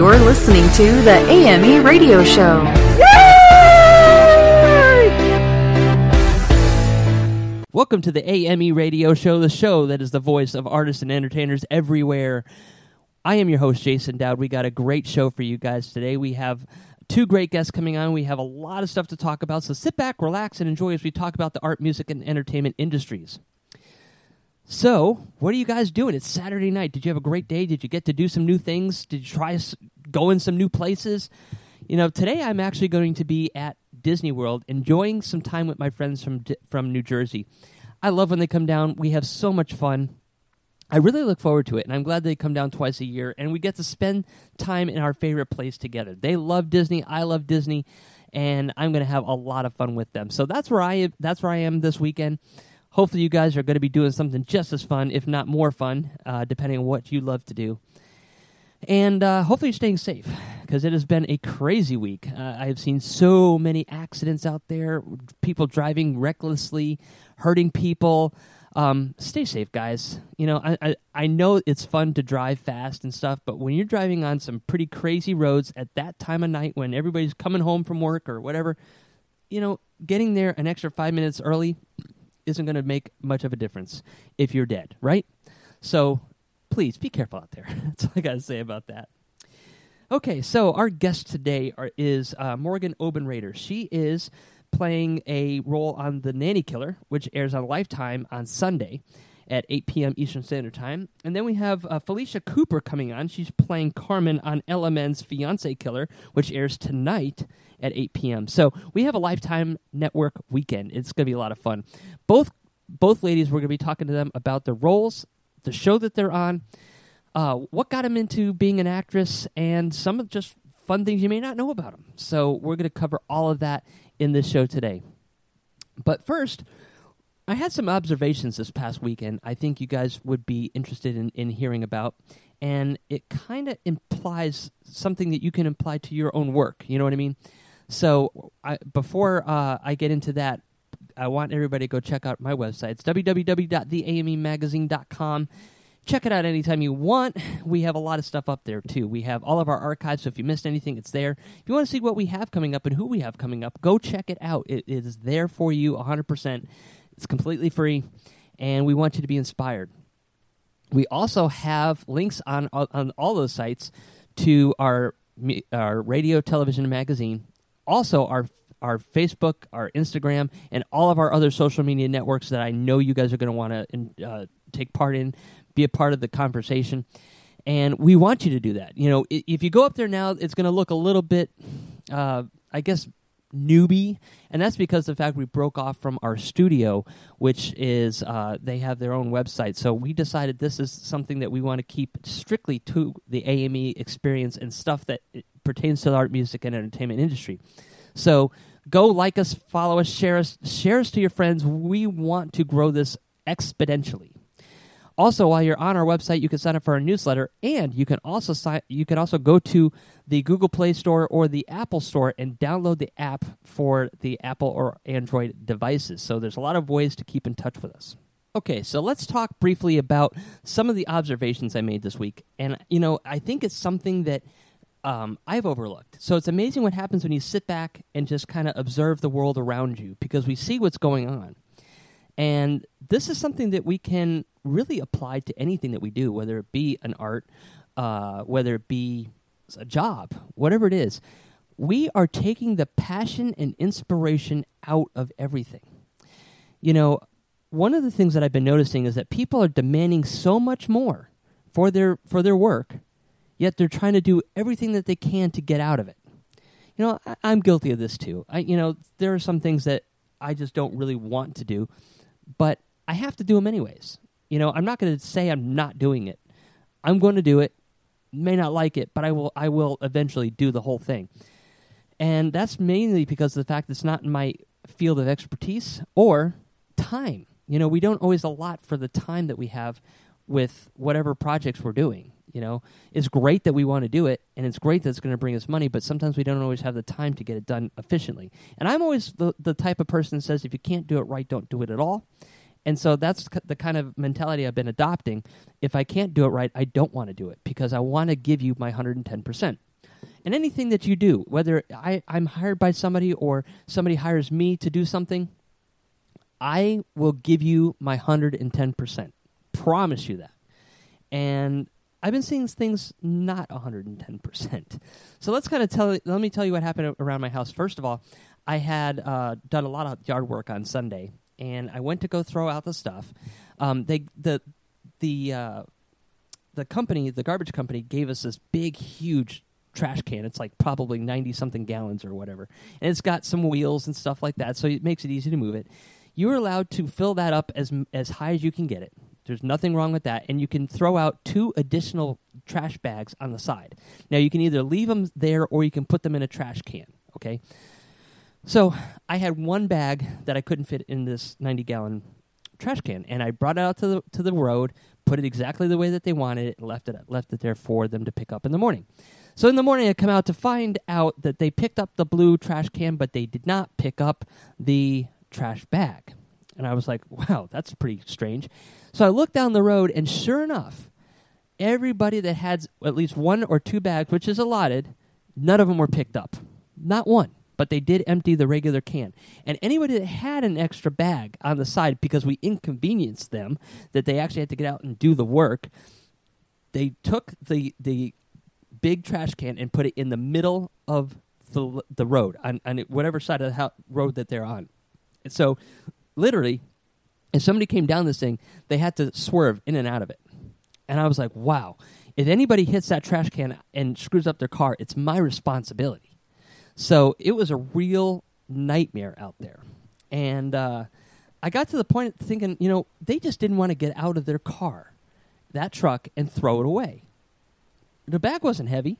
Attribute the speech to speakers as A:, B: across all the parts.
A: You're listening to the AME Radio Show.
B: Welcome to the AME Radio Show, the show that is the voice of artists and entertainers everywhere. I am your host, Jason Dowd. We got a great show for you guys today. We have two great guests coming on. We have a lot of stuff to talk about, so sit back, relax, and enjoy as we talk about the art, music, and entertainment industries. So, what are you guys doing? It's Saturday night. Did you have a great day? Did you get to do some new things? Did you try go in some new places? You know, today I'm actually going to be at Disney World enjoying some time with my friends from from New Jersey. I love when they come down. We have so much fun. I really look forward to it, and I'm glad they come down twice a year, and we get to spend time in our favorite place together. They love Disney, I love Disney, and I'm going to have a lot of fun with them. So that's where I that's where I am this weekend. Hopefully, you guys are going to be doing something just as fun, if not more fun, uh, depending on what you love to do. And uh, hopefully, you're staying safe because it has been a crazy week. Uh, I have seen so many accidents out there, people driving recklessly, hurting people. Um, stay safe, guys. You know, I, I I know it's fun to drive fast and stuff, but when you're driving on some pretty crazy roads at that time of night when everybody's coming home from work or whatever, you know, getting there an extra five minutes early isn't going to make much of a difference if you're dead, right? So please be careful out there. That's all I got to say about that. Okay, so our guest today are, is uh, Morgan Obenreder. She is playing a role on The Nanny Killer, which airs on Lifetime on Sunday at 8 p.m. Eastern Standard Time. And then we have uh, Felisha Cooper coming on. She's playing Carmen on LMN's Fiance Killer, which airs tonight at 8 p.m. So we have a Lifetime Network weekend. It's going to be a lot of fun. Both both ladies, we're going to be talking to them about their roles, the show that they're on, uh, what got them into being an actress, and some of just fun things you may not know about them. So we're going to cover all of that in this show today. But first, I had some observations this past weekend I think you guys would be interested in, in hearing about. And it kind of implies something that you can apply to your own work. You know what I mean? So I, before uh, I get into that, I want everybody to go check out my website. It's www.theamemagazine.com. Check it out anytime you want. We have a lot of stuff up there too. We have all of our archives, so if you missed anything, it's there. If you want to see what we have coming up and who we have coming up, go check it out. It is there for you 100%. It's completely free, and we want you to be inspired. We also have links on on all those sites to our our radio, television, magazine. Also, our our Facebook, our Instagram, and all of our other social media networks that I know you guys are going to want to uh, take part in, be a part of the conversation. And we want you to do that. You know, if you go up there now, it's going to look a little bit, uh, I guess, newbie, and that's because the fact we broke off from our studio, which is uh, they have their own website. So we decided this is something that we want to keep strictly to the AME experience and stuff that pertains to the art, music, and entertainment industry. So go like us, follow us, share us, share us to your friends. We want to grow this exponentially. Also, while you're on our website, you can sign up for our newsletter, and you can also sign. You can also go to the Google Play Store or the Apple Store and download the app for the Apple or Android devices. So there's a lot of ways to keep in touch with us. Okay, so let's talk briefly about some of the observations I made this week, and you know, I think it's something that um, I've overlooked. So it's amazing what happens when you sit back and just kind of observe the world around you, because we see what's going on. And this is something that we can really apply to anything that we do, whether it be an art, uh, whether it be a job, whatever it is. We are taking the passion and inspiration out of everything. You know, one of the things that I've been noticing is that people are demanding so much more for their for their work, yet they're trying to do everything that they can to get out of it. You know, I, I'm guilty of this too. I, you know, there are some things that I just don't really want to do, but I have to do them anyways. You know, I'm not going to say I'm not doing it. I'm going to do it, may not like it, but I will I will eventually do the whole thing. And that's mainly because of the fact it's not in my field of expertise or time. You know, we don't always allot for the time that we have with whatever projects we're doing. You know, it's great that we want to do it, and it's great that it's going to bring us money, but sometimes we don't always have the time to get it done efficiently. And I'm always the, the type of person that says if you can't do it right, don't do it at all. And so that's the kind of mentality I've been adopting. If I can't do it right, I don't want to do it because I want to give you my 110%. And anything that you do, whether I, I'm hired by somebody or somebody hires me to do something, I will give you my 110%. Promise you that. And I've been seeing things not 110%. So let's kind of tell let me tell you what happened around my house. First of all, I had uh, done a lot of yard work on Sunday and I went to go throw out the stuff. Um, they the the uh, the company, the garbage company, gave us this big, huge trash can. It's like probably ninety something gallons or whatever, and it's got some wheels and stuff like that, so it makes it easy to move it. You're allowed to fill that up as as high as you can get it. There's nothing wrong with that, and you can throw out two additional trash bags on the side. Now you can either leave them there or you can put them in a trash can. Okay. So I had one bag that I couldn't fit in this 90 gallon trash can, and I brought it out to the to the road, put it exactly the way that they wanted it, and left it left it there for them to pick up in the morning. So in the morning, I come out to find out that they picked up the blue trash can, but they did not pick up the trash bag. And I was like, wow, that's pretty strange. So I looked down the road, and sure enough, everybody that had at least one or two bags, which is allotted, none of them were picked up. Not one. But they did empty the regular can. And anybody that had an extra bag on the side, because we inconvenienced them, that they actually had to get out and do the work, they took the the big trash can and put it in the middle of the the road on, on whatever side of the ho- road that they're on. And so, literally, if somebody came down this thing, they had to swerve in and out of it. And I was like, wow, if anybody hits that trash can and screws up their car, it's my responsibility. So it was a real nightmare out there. And uh, I got to the point thinking, you know, they just didn't want to get out of their car, that truck, and throw it away. The bag wasn't heavy.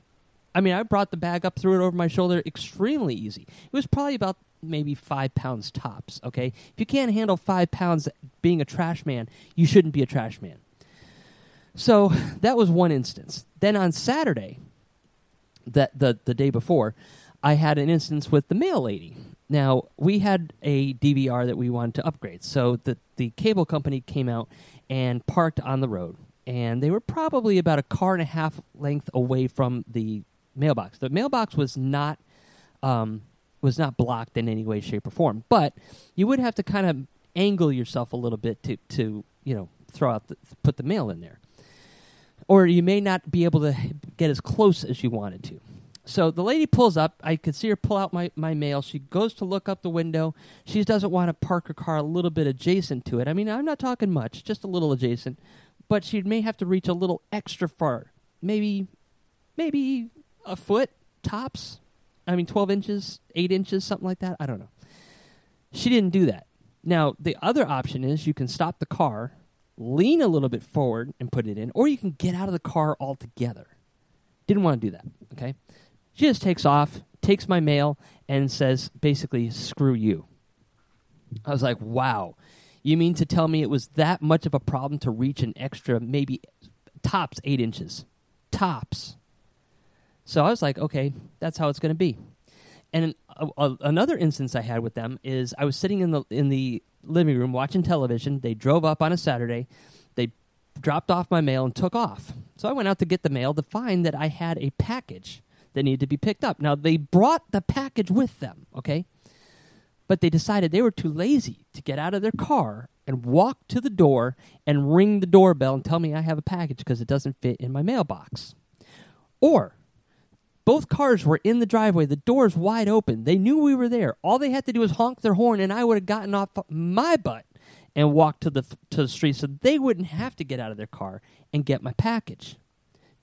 B: I mean, I brought the bag up, threw it over my shoulder extremely easy. It was probably about maybe five pounds tops, okay? If you can't handle five pounds being a trash man, you shouldn't be a trash man. So that was one instance. Then on Saturday, that the, the day before, I had an instance with the mail lady. Now, we had a DVR that we wanted to upgrade. So the, the cable company came out and parked on the road. And they were probably about a car and a half length away from the mailbox. The mailbox was not um, was not blocked in any way, shape, or form. But you would have to kind of angle yourself a little bit to, to you know throw out the, put the mail in there, or you may not be able to get as close as you wanted to. So the lady pulls up. I could see her pull out my, my mail. She goes to look up the window. She doesn't want to park her car a little bit adjacent to it. I mean, I'm not talking much, just a little adjacent. But she may have to reach a little extra far. Maybe, maybe a foot tops. I mean, 12 inches, 8 inches, something like that. I don't know. She didn't do that. Now, the other option is you can stop the car, lean a little bit forward and put it in, or you can get out of the car altogether. Didn't want to do that, okay? She just takes off, takes my mail, and says basically, screw you. I was like, wow. You mean to tell me it was that much of a problem to reach an extra, maybe tops eight inches? Tops. So I was like, okay, that's how it's going to be. And a, a, another instance I had with them is I was sitting in the in the living room watching television. They drove up on a Saturday. They dropped off my mail and took off. So I went out to get the mail to find that I had a package that needed to be picked up. Now, they brought the package with them, okay? But they decided they were too lazy to get out of their car and walk to the door and ring the doorbell and tell me I have a package because it doesn't fit in my mailbox. Or both cars were in the driveway, the doors wide open. They knew we were there. All they had to do was honk their horn, and I would have gotten off my butt and walked to the to the street, so they wouldn't have to get out of their car and get my package.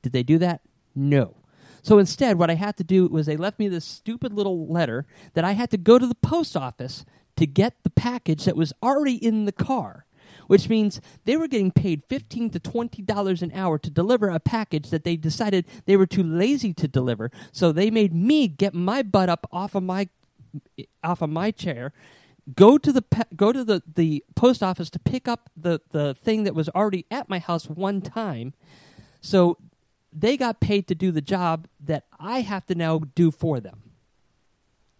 B: Did they do that? No. So instead, what I had to do was they left me this stupid little letter that I had to go to the post office to get the package that was already in the car, which means they were getting paid 15 to 20 dollars an hour to deliver a package that they decided they were too lazy to deliver. So they made me get my butt up off of my off of my chair go to the pe- go to the, the post office to pick up the, the thing that was already at my house one time. So they got paid to do the job that I have to now do for them.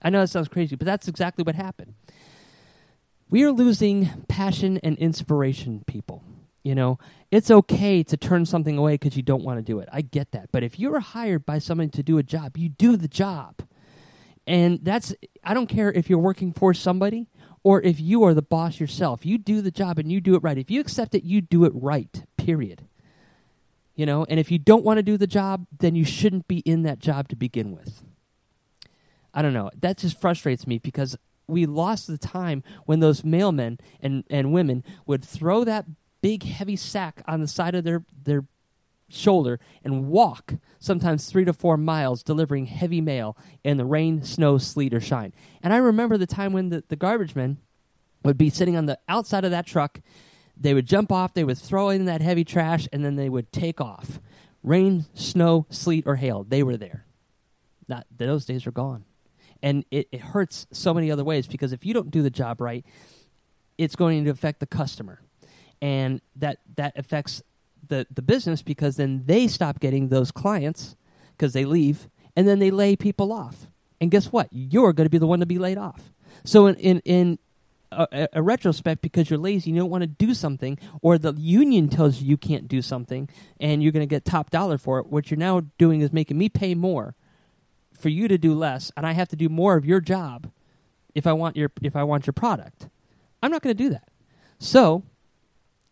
B: I know that sounds crazy, but that's exactly what happened. We are losing passion and inspiration, people. You know, it's okay to turn something away because you don't want to do it. I get that. But if you're hired by someone to do a job, you do the job. And that's, I don't care if you're working for somebody or if you are the boss yourself. You do the job and you do it right. If you accept it, you do it right, period. You know, and if you don't want to do the job, then you shouldn't be in that job to begin with. I don't know. That just frustrates me because we lost the time when those mailmen and, and women would throw that big heavy sack on the side of their, their shoulder and walk sometimes three to four miles delivering heavy mail in the rain, snow, sleet, or shine. And I remember the time when the, the garbage men would be sitting on the outside of that truck. They would jump off, they would throw in that heavy trash, and then they would take off. Rain, snow, sleet, or hail, they were there. Not, those days are gone and it, it hurts so many other ways because if you don't do the job right, it's going to affect the customer, and that that affects the the business because then they stop getting those clients because they leave, and then they lay people off. And guess what? You're going to be the one to be laid off. So in in, in a, a, retrospect because you're lazy, you don't want to do something, or the union tells you you can't do something, and you're going to get top dollar for it. What you're now doing is making me pay more for you to do less and I have to do more of your job if I want your if I want your product. I'm not going to do that. So,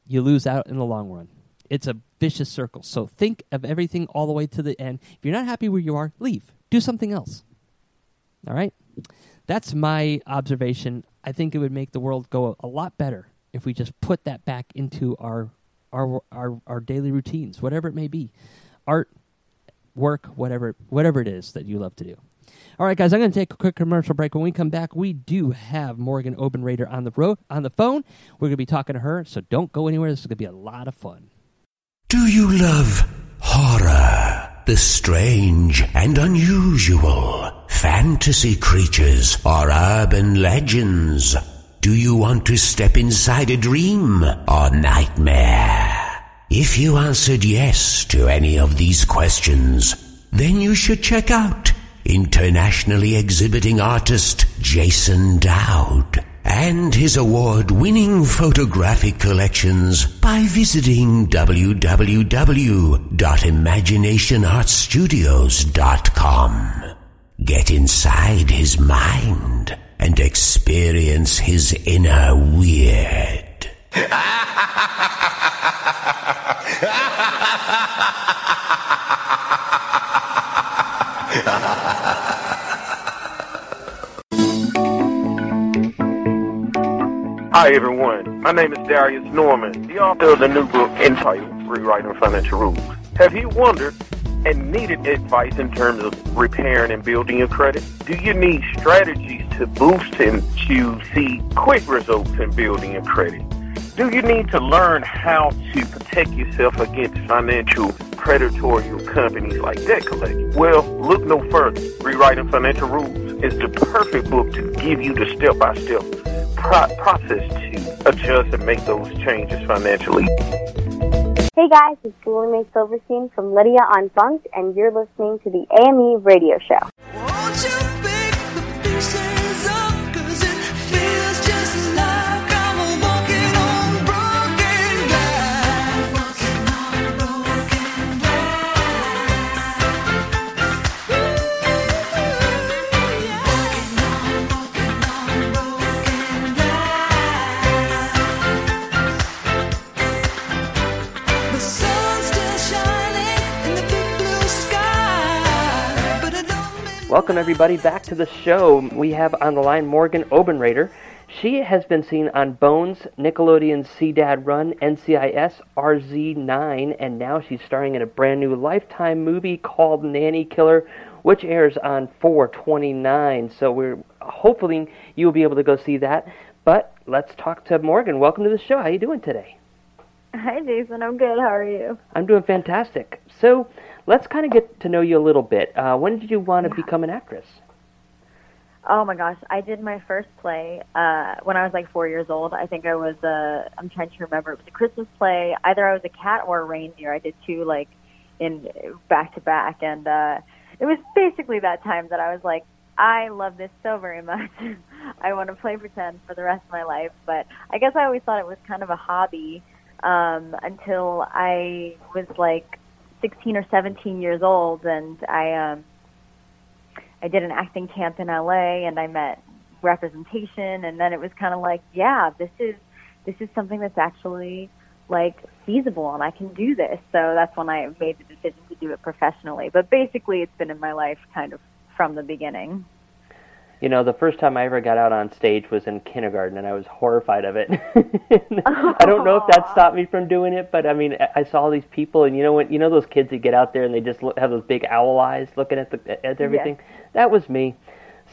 B: you lose out in the long run. It's a vicious circle. So think of everything all the way to the end. If you're not happy where you are, leave. Do something else. All right? That's my observation. I think it would make the world go a lot better if we just put that back into our our our, our daily routines, whatever it may be. Art, work, whatever whatever it is that you love to do. All right, guys, I'm going to take a quick commercial break. When we come back, we do have Morgan Obenreder on the ro- on the phone. We're going to be talking to her, so don't go anywhere. This is going to be a lot of fun.
C: Do you love horror, the strange and unusual, fantasy creatures, or urban legends? Do you want to step inside a dream or nightmare? If you answered yes to any of these questions, then you should check out internationally exhibiting artist Jason Dowd and his award-winning photographic collections by visiting www.imaginationartstudios.com. Get inside his mind and experience his inner weird.
D: Hi everyone, my name is Darius Norman, the author of the new book entitled Rewriting Financial Rules. Have you wondered and needed advice in terms of repairing and building your credit? Do you need strategies to boost and to see quick results in building your credit? Do you need to learn how to protect yourself against financial predatory companies like debt collectors? Well, look no further. Rewriting Financial Rules is the perfect book to give you the step-by-step process to adjust and make those changes financially.
E: Hey guys, it's Julie Mae Silverstein from Lydia on Bunk'd, and you're listening to the AME Radio Show.
B: Welcome, everybody, back to the show. We have on the line Morgan Obenreder. She has been seen on Bones, Nickelodeon's See Dad Run, NCIS, RZ9, and now she's starring in a brand new Lifetime movie called Nanny Killer, which airs on 429. So we're hopefully you'll be able to go see that. But let's talk to Morgan. Welcome to the show. How are you doing today?
F: Hi, Jason. I'm good. How are you?
B: I'm doing fantastic. So, let's kind of get to know you a little bit. Uh, when did you want to become an actress?
F: Oh my gosh, I did my first play uh, when I was like four years old. I think I was uh, I'm trying to remember. It was a Christmas play. Either I was a cat or a reindeer. I did two like in back to back, and uh, it was basically that time that I was like, I love this so very much. I want to play pretend for the rest of my life. But I guess I always thought it was kind of a hobby um, until I was like 16 or 17 years old, and I um, I did an acting camp in LA, and I met representation, and then it was kind of like, yeah, this is this is something that's actually like feasible and I can do this. So that's when I made the decision to do it professionally. But basically it's been in my life kind of from the beginning.
B: You know, the first time I ever got out on stage was in kindergarten, and I was horrified of it. I don't know if that stopped me from doing it, but I mean, I saw all these people, and you know when you know those kids that get out there and they just look, have those big owl eyes looking at the at everything.
F: Yes.
B: That was me.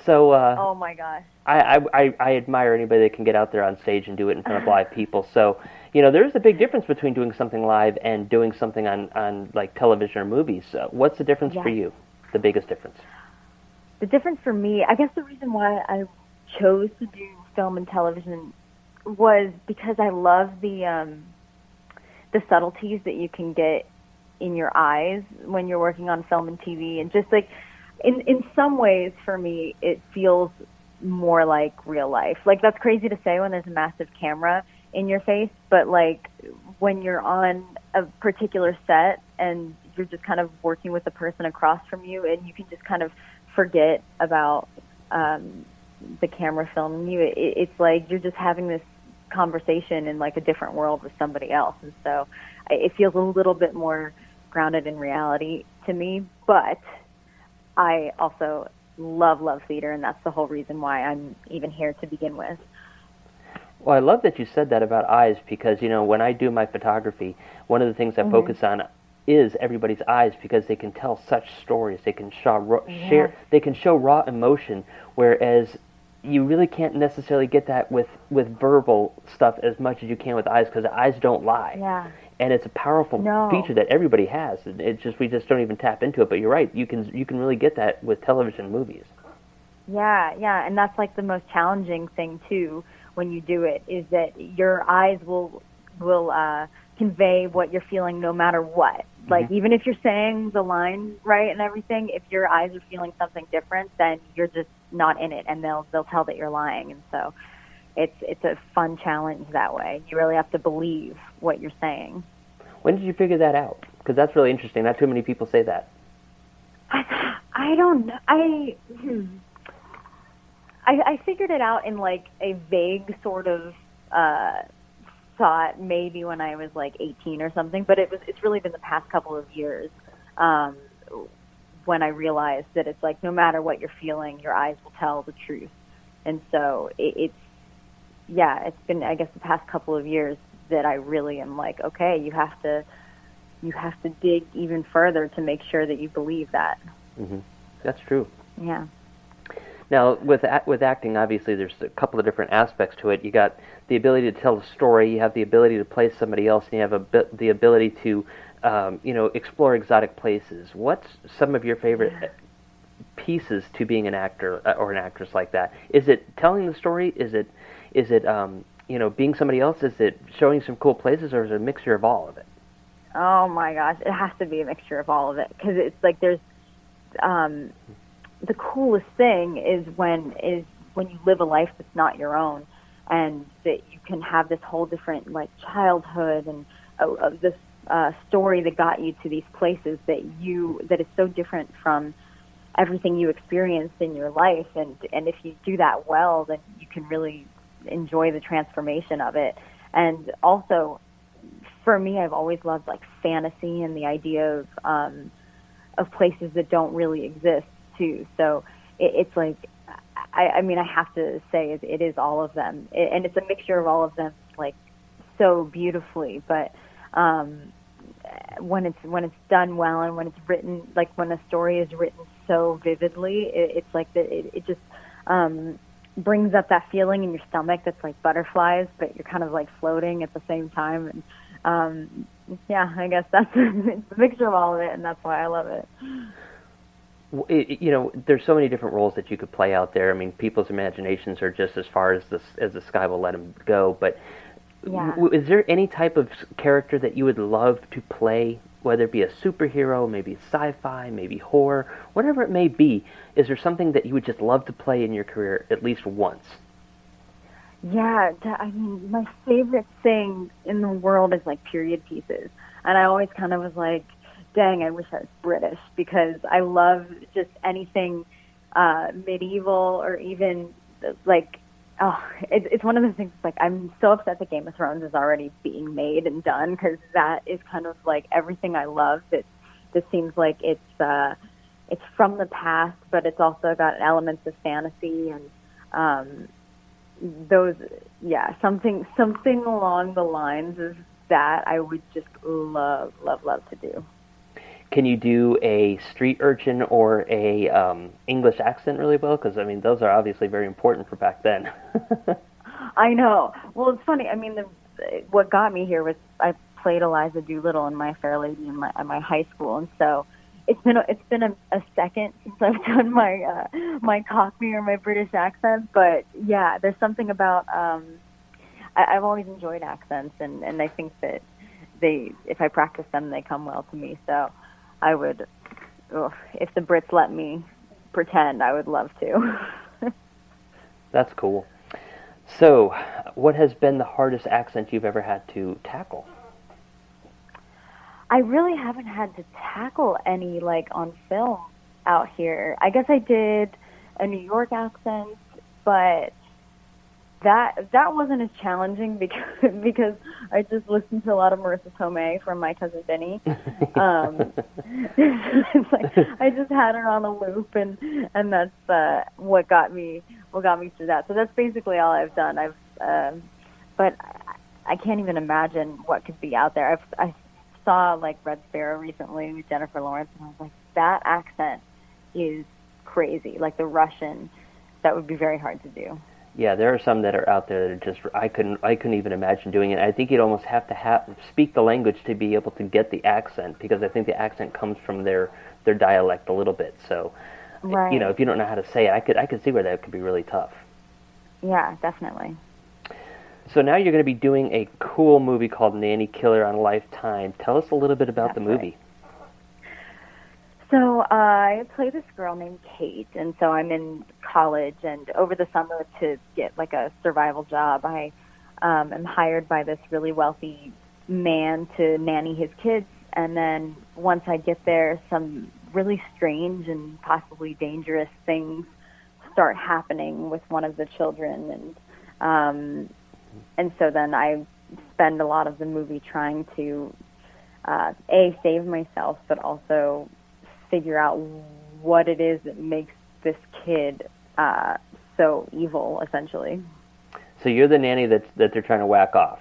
B: So. uh
F: Oh my gosh.
B: I, I I admire anybody that can get out there on stage and do it in front of live people. So you know, there's a big difference between doing something live and doing something on on like television or movies. So what's the difference for you? The biggest difference.
F: The difference for me, I guess the reason why I chose to do film and television was because I love the um the subtleties that you can get in your eyes when you're working on film and TV and just like in in some ways for me it feels more like real life. Like that's crazy to say when there's a massive camera in your face, but like when you're on a particular set and you're just kind of working with the person across from you and you can just kind of forget about um the camera filming you. It, it's like you're just having this conversation in like a different world with somebody else, and so it feels a little bit more grounded in reality to me. But I also love love theater, and that's the whole reason why I'm even here to begin with.
B: Well, I love that you said that about eyes because you know when I do my photography, one of the things I focus on is everybody's eyes because they can tell such stories. They can show raw, share. They can show raw emotion, whereas you really can't necessarily get that with with verbal stuff as much as you can with eyes because eyes don't lie.
F: Yeah.
B: And it's a powerful
F: No.
B: feature that everybody has. It's just we just don't even tap into it. But you're right. You can you can really get that with television movies.
F: Yeah, yeah, and that's like the most challenging thing too when you do it is that your eyes will will uh convey what you're feeling no matter what. Like even if you're saying the line right and everything, if your eyes are feeling something different, then you're just not in it and they'll they'll tell that you're lying and so it's it's a fun challenge that way. You really have to believe what you're saying.
B: When did you figure that out? Because that's really interesting. Not too many people say that.
F: I, I don't know. I, hmm. I I figured it out in like a vague sort of uh thought maybe when I was like 18 or something, but it was it's really been the past couple of years um when I realized that it's like no matter what you're feeling, your eyes will tell the truth. And so it, it's yeah, it's been I guess the past couple of years that I really am like, okay, you have to you have to dig even further to make sure that you believe that.
B: That's true.
F: Yeah.
B: Now, with with acting, obviously, there's a couple of different aspects to it. You got the ability to tell a story. You have the ability to play somebody else, and you have a the ability to, um, you know, explore exotic places. What's some of your favorite uh, pieces to being an actor uh, or an actress like that? Is it telling the story? Is it is it um, you know being somebody else? Is it showing some cool places, or is it a mixture of all of it?
F: Oh my gosh, it has to be a mixture of all of it because it's like there's um, the coolest thing is when is when you live a life that's not your own, and that you can have this whole different like childhood and uh, uh, this uh, story that got you to these places that you that is so different from everything you experienced in your life, and and if you do that well, then you can really enjoy the transformation of it, and also for me, I've always loved like fantasy and the idea of um, of places that don't really exist too. So it, it's like, I, I mean, I have to say it, it is all of them, it, and it's a mixture of all of them, like so beautifully. But um, when it's when it's done well and when it's written, like when a story is written so vividly, it, it's like that. It, it just um, brings up that feeling in your stomach that's like butterflies, but you're kind of like floating at the same time. And um, yeah, I guess that's it's a mixture of all of it, and that's why I love it.
B: It- you know, there's so many different roles that you could play out there. I mean, people's imaginations are just as far as the as the sky will let them go. But
F: Yeah.
B: w- is there any type of character that you would love to play, whether it be a superhero, maybe sci-fi, maybe horror, whatever it may be? Is there something that you would just love to play in your career at least once?
F: Yeah, I mean, my favorite thing in the world is like period pieces, and I always kind of was like, "Dang, I wish I was British," because I love just anything uh, medieval or even like, oh, it's it's one of those things. Like, I'm so upset that Game of Thrones is already being made and done because that is kind of like everything I love. That this seems like it's uh, it's from the past, but it's also got elements of fantasy and. Um, those yeah something something along the lines of that i would just love love love to do
B: Can you do a street urchin or a um, English accent really well? Because I mean, those are obviously very important for back then.
F: i know well it's funny i mean the what got me here was i played eliza doolittle in my fair lady in my in my high school and so it's been a, it's been a, a second since I've done my uh, my Cockney or my British accent, but yeah, there's something about um, I, I've always enjoyed accents, and and I think that they if I practice them, they come well to me. So I would, ugh, if the Brits let me pretend, I would love to.
B: That's cool. So, what has been the hardest accent you've ever had to tackle?
F: I really haven't had to tackle any like on film out here. I guess I did a New York accent, but that that wasn't as challenging because because I just listened to a lot of Marisa Tomei from My Cousin Vinny. Um, it's like I just had her on a loop, and and that's uh, what got me what got me through that. So that's basically all I've done. I've um, but I, I can't even imagine what could be out there. I've I saw like Red Sparrow recently with Jennifer Lawrence, and I was like, that accent is crazy. Like the Russian, that would be very hard to do.
B: Yeah, there are some that are out there that are just I couldn't I couldn't even imagine doing it. I think you'd almost have to have speak the language to be able to get the accent because I think the accent comes from their their dialect a little bit. So,
F: Right.
B: you know, if you don't know how to say it, I could I could see where that could be really tough.
F: Yeah, definitely.
B: So now you're going to be doing a cool movie called Nanny Killer on Lifetime. Tell us a little bit about the
F: movie. right. So uh, I play this girl named Kate, and so I'm in college. And over the summer, to get like a survival job, I um, am hired by this really wealthy man to nanny his kids. And then once I get there, some really strange and possibly dangerous things start happening with one of the children, and um, and so then I spend a lot of the movie trying to uh, a save myself, but also figure out what it is that makes this kid uh, so evil, essentially.
B: So you're the nanny that that they're trying to whack off.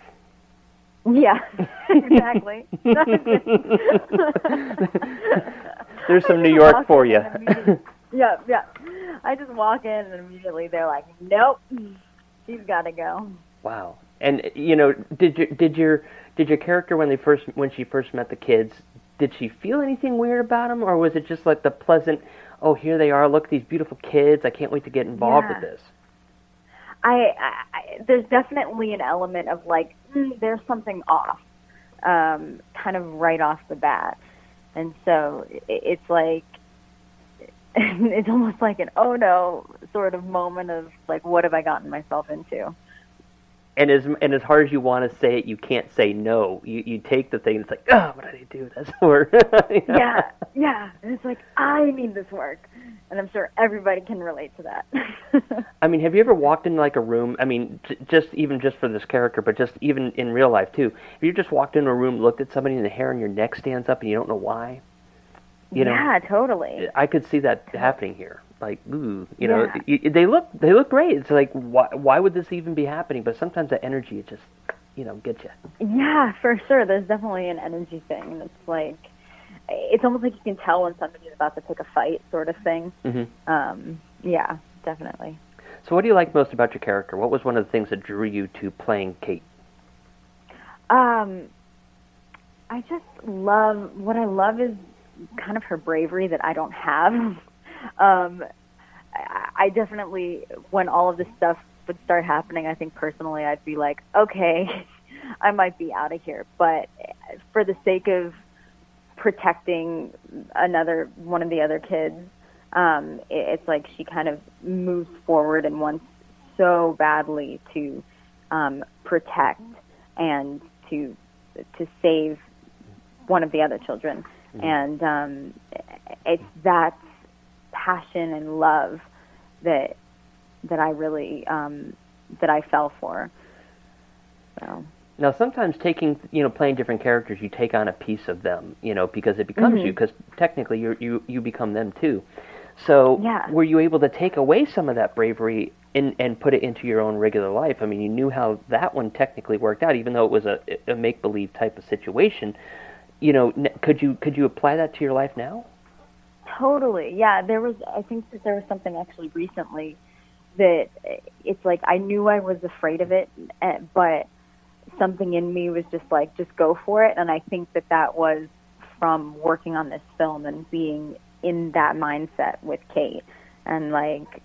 F: Yeah, exactly.
B: There's some New York for you.
F: yeah, yeah. I just walk in and immediately they're like, "Nope, she's got to go."
B: Wow. And you know, did your did your did your character when they first when she first met the kids, did she feel anything weird about them, or was it just like the pleasant, oh here they are, look at these beautiful kids, I can't wait to get involved
F: Yeah.
B: with this.
F: I, I, I there's definitely an element of like mm, there's something off, um, kind of right off the bat, and so it, it's like it's almost like an oh no sort of moment of like what have I gotten myself into?
B: And as and as hard as you want to say it, you can't say no. You you take the thing. It's like, oh, what did I do? That's or
F: Yeah, yeah, and it's like I need this work, and I'm sure everybody can relate to that.
B: I mean, have you ever walked into like a room? I mean, j- just even just for this character, but just even in real life too. Have you just walked into a room, looked at somebody, and the hair on your neck stands up, and you don't know why? You know,
F: yeah, totally.
B: I could see that happening here. Like, ooh, you know,
F: Yeah.
B: y- y- they look they look great. It's like, why why would this even be happening? But sometimes that energy it just, you know, gets you.
F: Yeah, for sure. There's definitely an energy thing. It's like it's almost like you can tell when somebody's about to pick a fight, sort of thing.
B: Mhm.
F: Um, yeah, definitely.
B: So, what do you like most about your character? What was one of the things that drew you to playing Kate?
F: Um, I just love what I love is kind of her bravery that I don't have. Um, I, I definitely, when all of this stuff would start happening, I think personally I'd be like, okay, I might be out of here. But for the sake of protecting another one of the other kids, um, it, it's like she kind of moves forward and wants so badly to um, protect and to to save one of the other children,
B: Mm-hmm.
F: and um, it's that passion and love that that I really um, that I fell for. So
B: Now, sometimes taking, you know, playing different characters, you take on a piece of them, you know, because it becomes
F: Mhm.
B: you. Because technically, you you you become them too. So,
F: Yeah.
B: were you able to take away some of that bravery and and put it into your own regular life? I mean, you knew how that one technically worked out, even though it was a, a make believe type of situation. You know, could you could you apply that to your life now?
F: Totally. Yeah, there was I think that there was something actually recently that it's like I knew I was afraid of it, eh, but something in me was just like just go for it and I think that that was from working on this film and being in that mindset with Kate and like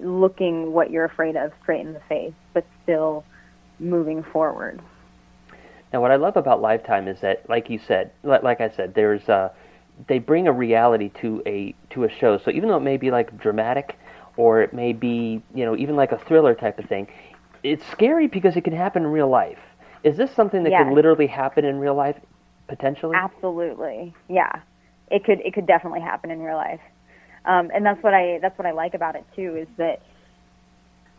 F: looking what you're afraid of straight in the face but still moving forward.
B: Now, what I love about Lifetime is that, like you said, like I said, there's uh, they bring a reality to a to a show. So even though it may be like dramatic, or it may be you know even like a thriller type of thing, it's scary because it can happen in real life. Is this something that
F: Yes.
B: could literally happen in real life, potentially?
F: Absolutely, yeah. It could it could definitely happen in real life, um, and that's what I that's what I like about it too is that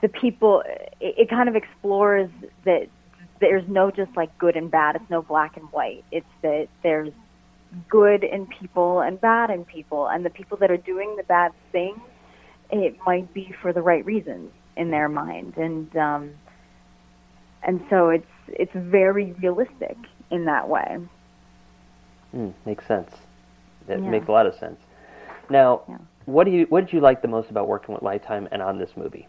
F: the people it, it kind of explores that there's no just like good and bad. It's no black and white. It's that there's good in people and bad in people, and the people that are doing the bad things, it might be for the right reasons in their mind, and um, and so it's it's very realistic in that way.
B: Mm, makes sense. That
F: Yeah.
B: makes a lot of sense. Now,
F: Yeah.
B: what do you what did you like the most about working with Lifetime and on this movie?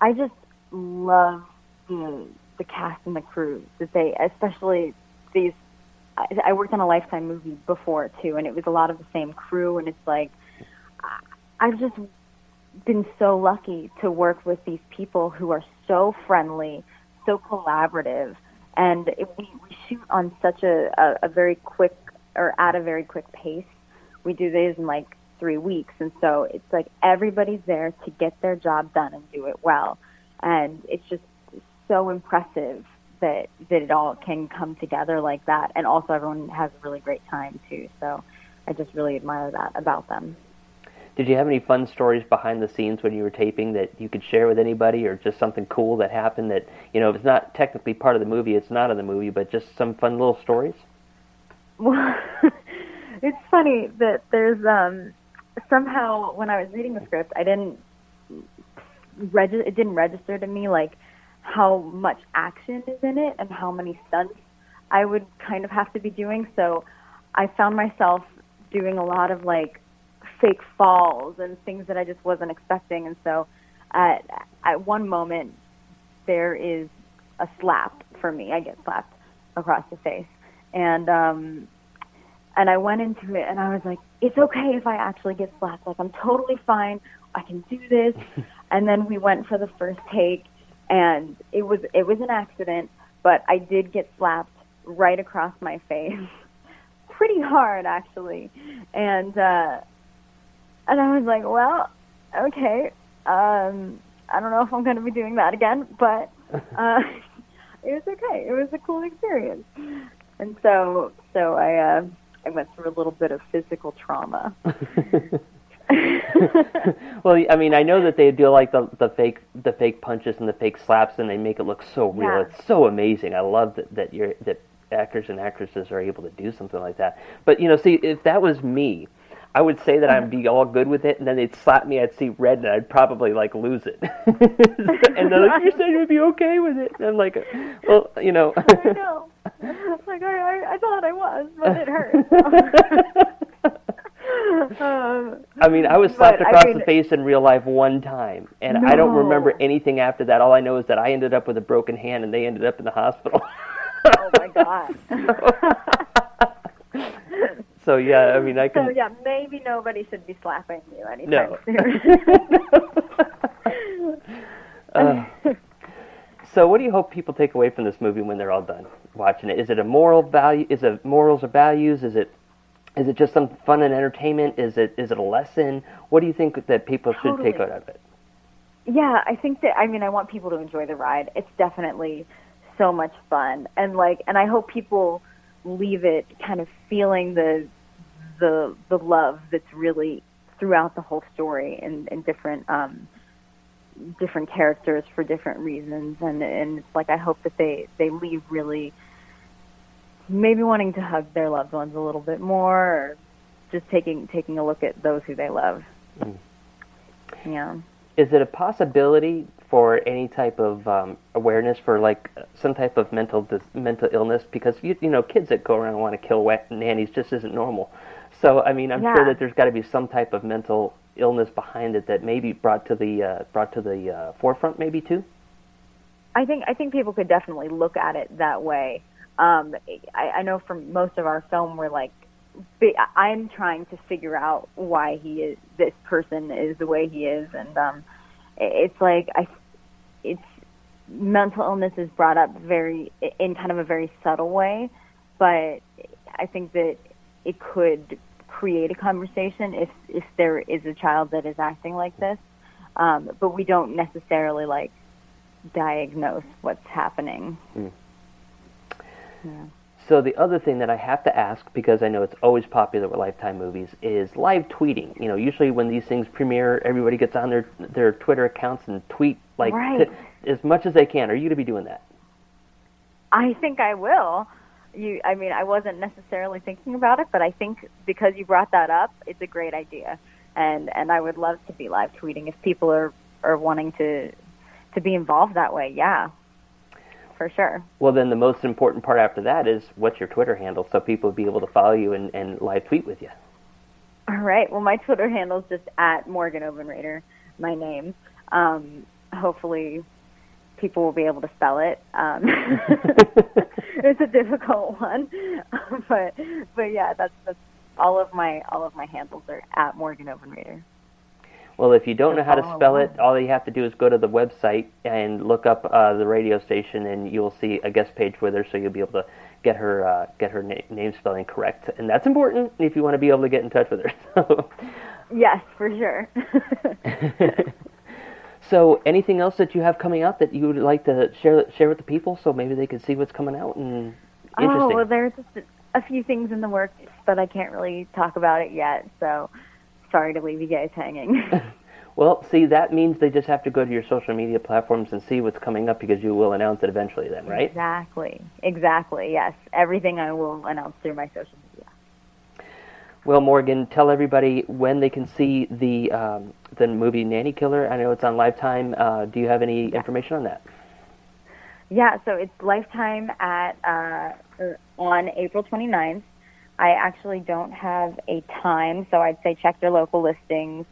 F: I just love the the cast and the crew that they, especially these. I, I worked on a Lifetime movie before too, and it was a lot of the same crew. And it's like I've just been so lucky to work with these people who are so friendly, so collaborative, and it, we, we shoot on such a, a, a very quick or at a very quick pace. We do these in like three weeks, and so it's like everybody's there to get their job done and do it well, and it's just so impressive that that it all can come together like that, and also everyone has a really great time too. So I just really admire that about them.
B: Did you have any fun stories behind the scenes when you were taping that you could share with anybody, or just something cool that happened that you know, if it's not technically part of the movie, it's not in the movie, but just some fun little stories?
F: Well, it's funny that there's um somehow when I was reading the script, I didn't regi- it didn't register to me like how much action is in it and how many stunts I would kind of have to be doing. So I found myself doing a lot of like fake falls and things that I just wasn't expecting. And so at at one moment there is a slap for me. I get slapped across the face. And um and I went into it and I was like, it's okay if I actually get slapped. Like I'm totally fine. I can do this. and then we went for the first take and it was it was an accident, but I did get slapped right across my face. Pretty hard actually. And uh and I was like, well, okay. Um I don't know if I'm going to be doing that again, but uh it was okay. It was a cool experience. And so so I uh I went through a little bit of physical trauma.
B: well, I mean, I know that they do like the the fake the fake punches and the fake slaps, and they make it look so real.
F: Yeah.
B: It's so amazing. I love that that you're that actors and actresses are able to do something like that. But you know, see, if that was me, I would say that I'd be all good with it, and then they'd slap me, I'd see red, and I'd probably like lose it. and they're like, "You said you'd be okay with it." And I'm like, "Well, you know."
F: I know. Like I, I, I thought I was, but it hurt. Um,
B: I mean, I was slapped
F: but, I
B: across
F: mean-
B: the face in real life one time, and I don't remember anything after that. All I know is that I ended up with a broken hand, and they ended up in the hospital.
F: oh my god.
B: so yeah, I mean, I can.
F: So yeah, maybe nobody should be slapping you anytime
B: No.
F: soon.
B: Uh, so, what do you hope people take away from this movie when they're all done watching it? Is it a moral value? Is it morals or values? Is it is it just some fun and entertainment? Is it is it a lesson? What do you think that people should take out of it?
F: Yeah, I think that I mean I want people to enjoy the ride. It's definitely so much fun. And like and I hope people leave it kind of feeling the the the love that's really throughout the whole story and, and different um different characters for different reasons and and it's like I hope that they they leave really maybe wanting to hug their loved ones a little bit more or just taking taking a look at those who they love.
B: Mm.
F: Yeah.
B: Is it a possibility for any type of um, awareness for like some type of mental dis- mental illness? Because you you know kids that go around and want to kill wet nannies just isn't normal. So I mean, I'm sure that there's got to be some type of mental illness behind it that maybe brought to the uh, brought to the uh, forefront, maybe too.
F: I think I think people could definitely look at it that way. Um, I, I know from most of our film, we're like, I'm trying to figure out why he is this person is the way he is, and um, it- it's like I, it's mental illness is brought up very in kind of a very subtle way, but I think that it could create a conversation if if there is a child that is acting like this, um, but we don't necessarily like diagnose what's happening.
B: Mm.
F: Yeah.
B: So the other thing that I have to ask, because I know it's always popular with Lifetime movies, is live tweeting. You know, usually when these things premiere, everybody gets on their their Twitter accounts and tweet like
F: Right.
B: t- as much as they can. Are you going to be doing that?
F: I think I will. You, I mean, I wasn't necessarily thinking about it, but I think because you brought that up, it's a great idea, and and I would love to be live tweeting if people are are wanting to to be involved that way. Yeah, for sure.
B: Well, then the most important part after that is what's your Twitter handle, so people will be able to follow you and, and live tweet with you.
F: All right. Well, my Twitter handle is just at Morgan Obenreder, my name. Um, hopefully, people will be able to spell it. Um, it's a difficult one, but but yeah, that's that's all of my all of my handles are at Morgan Obenreder.
B: Well, if you don't know how to spell it, all you have to do is go to the website and look up uh, the radio station, and you'll see a guest page with her, so you'll be able to get her uh, get her na- name spelling correct, and that's important if you want to be able to get in touch with her. So,
F: Yes, for sure.
B: so anything else that you have coming out that you would like to share share with the people, so maybe they can see what's coming out and
F: oh
B: interesting.
F: well, there's a few things in the works, but I can't really talk about it yet. So sorry to leave you guys hanging.
B: Well, see, that means they just have to go to your social media platforms and see what's coming up because you will announce it eventually, then, right?
F: Exactly. Exactly. Yes. Everything I will announce through my social media.
B: Well, Morgan, tell everybody when they can see the um, the movie Nanny Killer. I know it's on Lifetime. Uh, do you have any information on that?
F: Yeah, so it's Lifetime at uh, er, on April 29th. I actually don't have a time, so I'd say check your local listings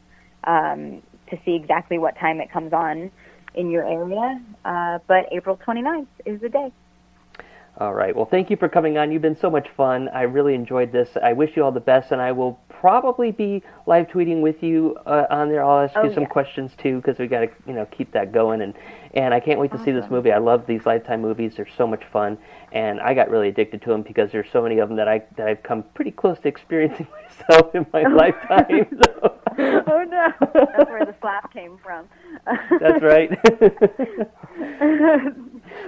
F: um, to see exactly what time it comes on in your area. Uh, but April 29th is the day.
B: All right. Well, thank you for coming on. You've been so much fun. I really enjoyed this. I wish you all the best, and I will probably be live tweeting with you uh, on there. I'll ask
F: Oh,
B: you some
F: yeah.
B: questions too, because we got to you know keep that going. And and I can't wait to see this movie. I love these Lifetime movies. They're so much fun, and I got really addicted to them because there's so many of them that I that I've come pretty close to experiencing myself in my lifetime. So.
F: oh no, that's where the slap came from.
B: That's right.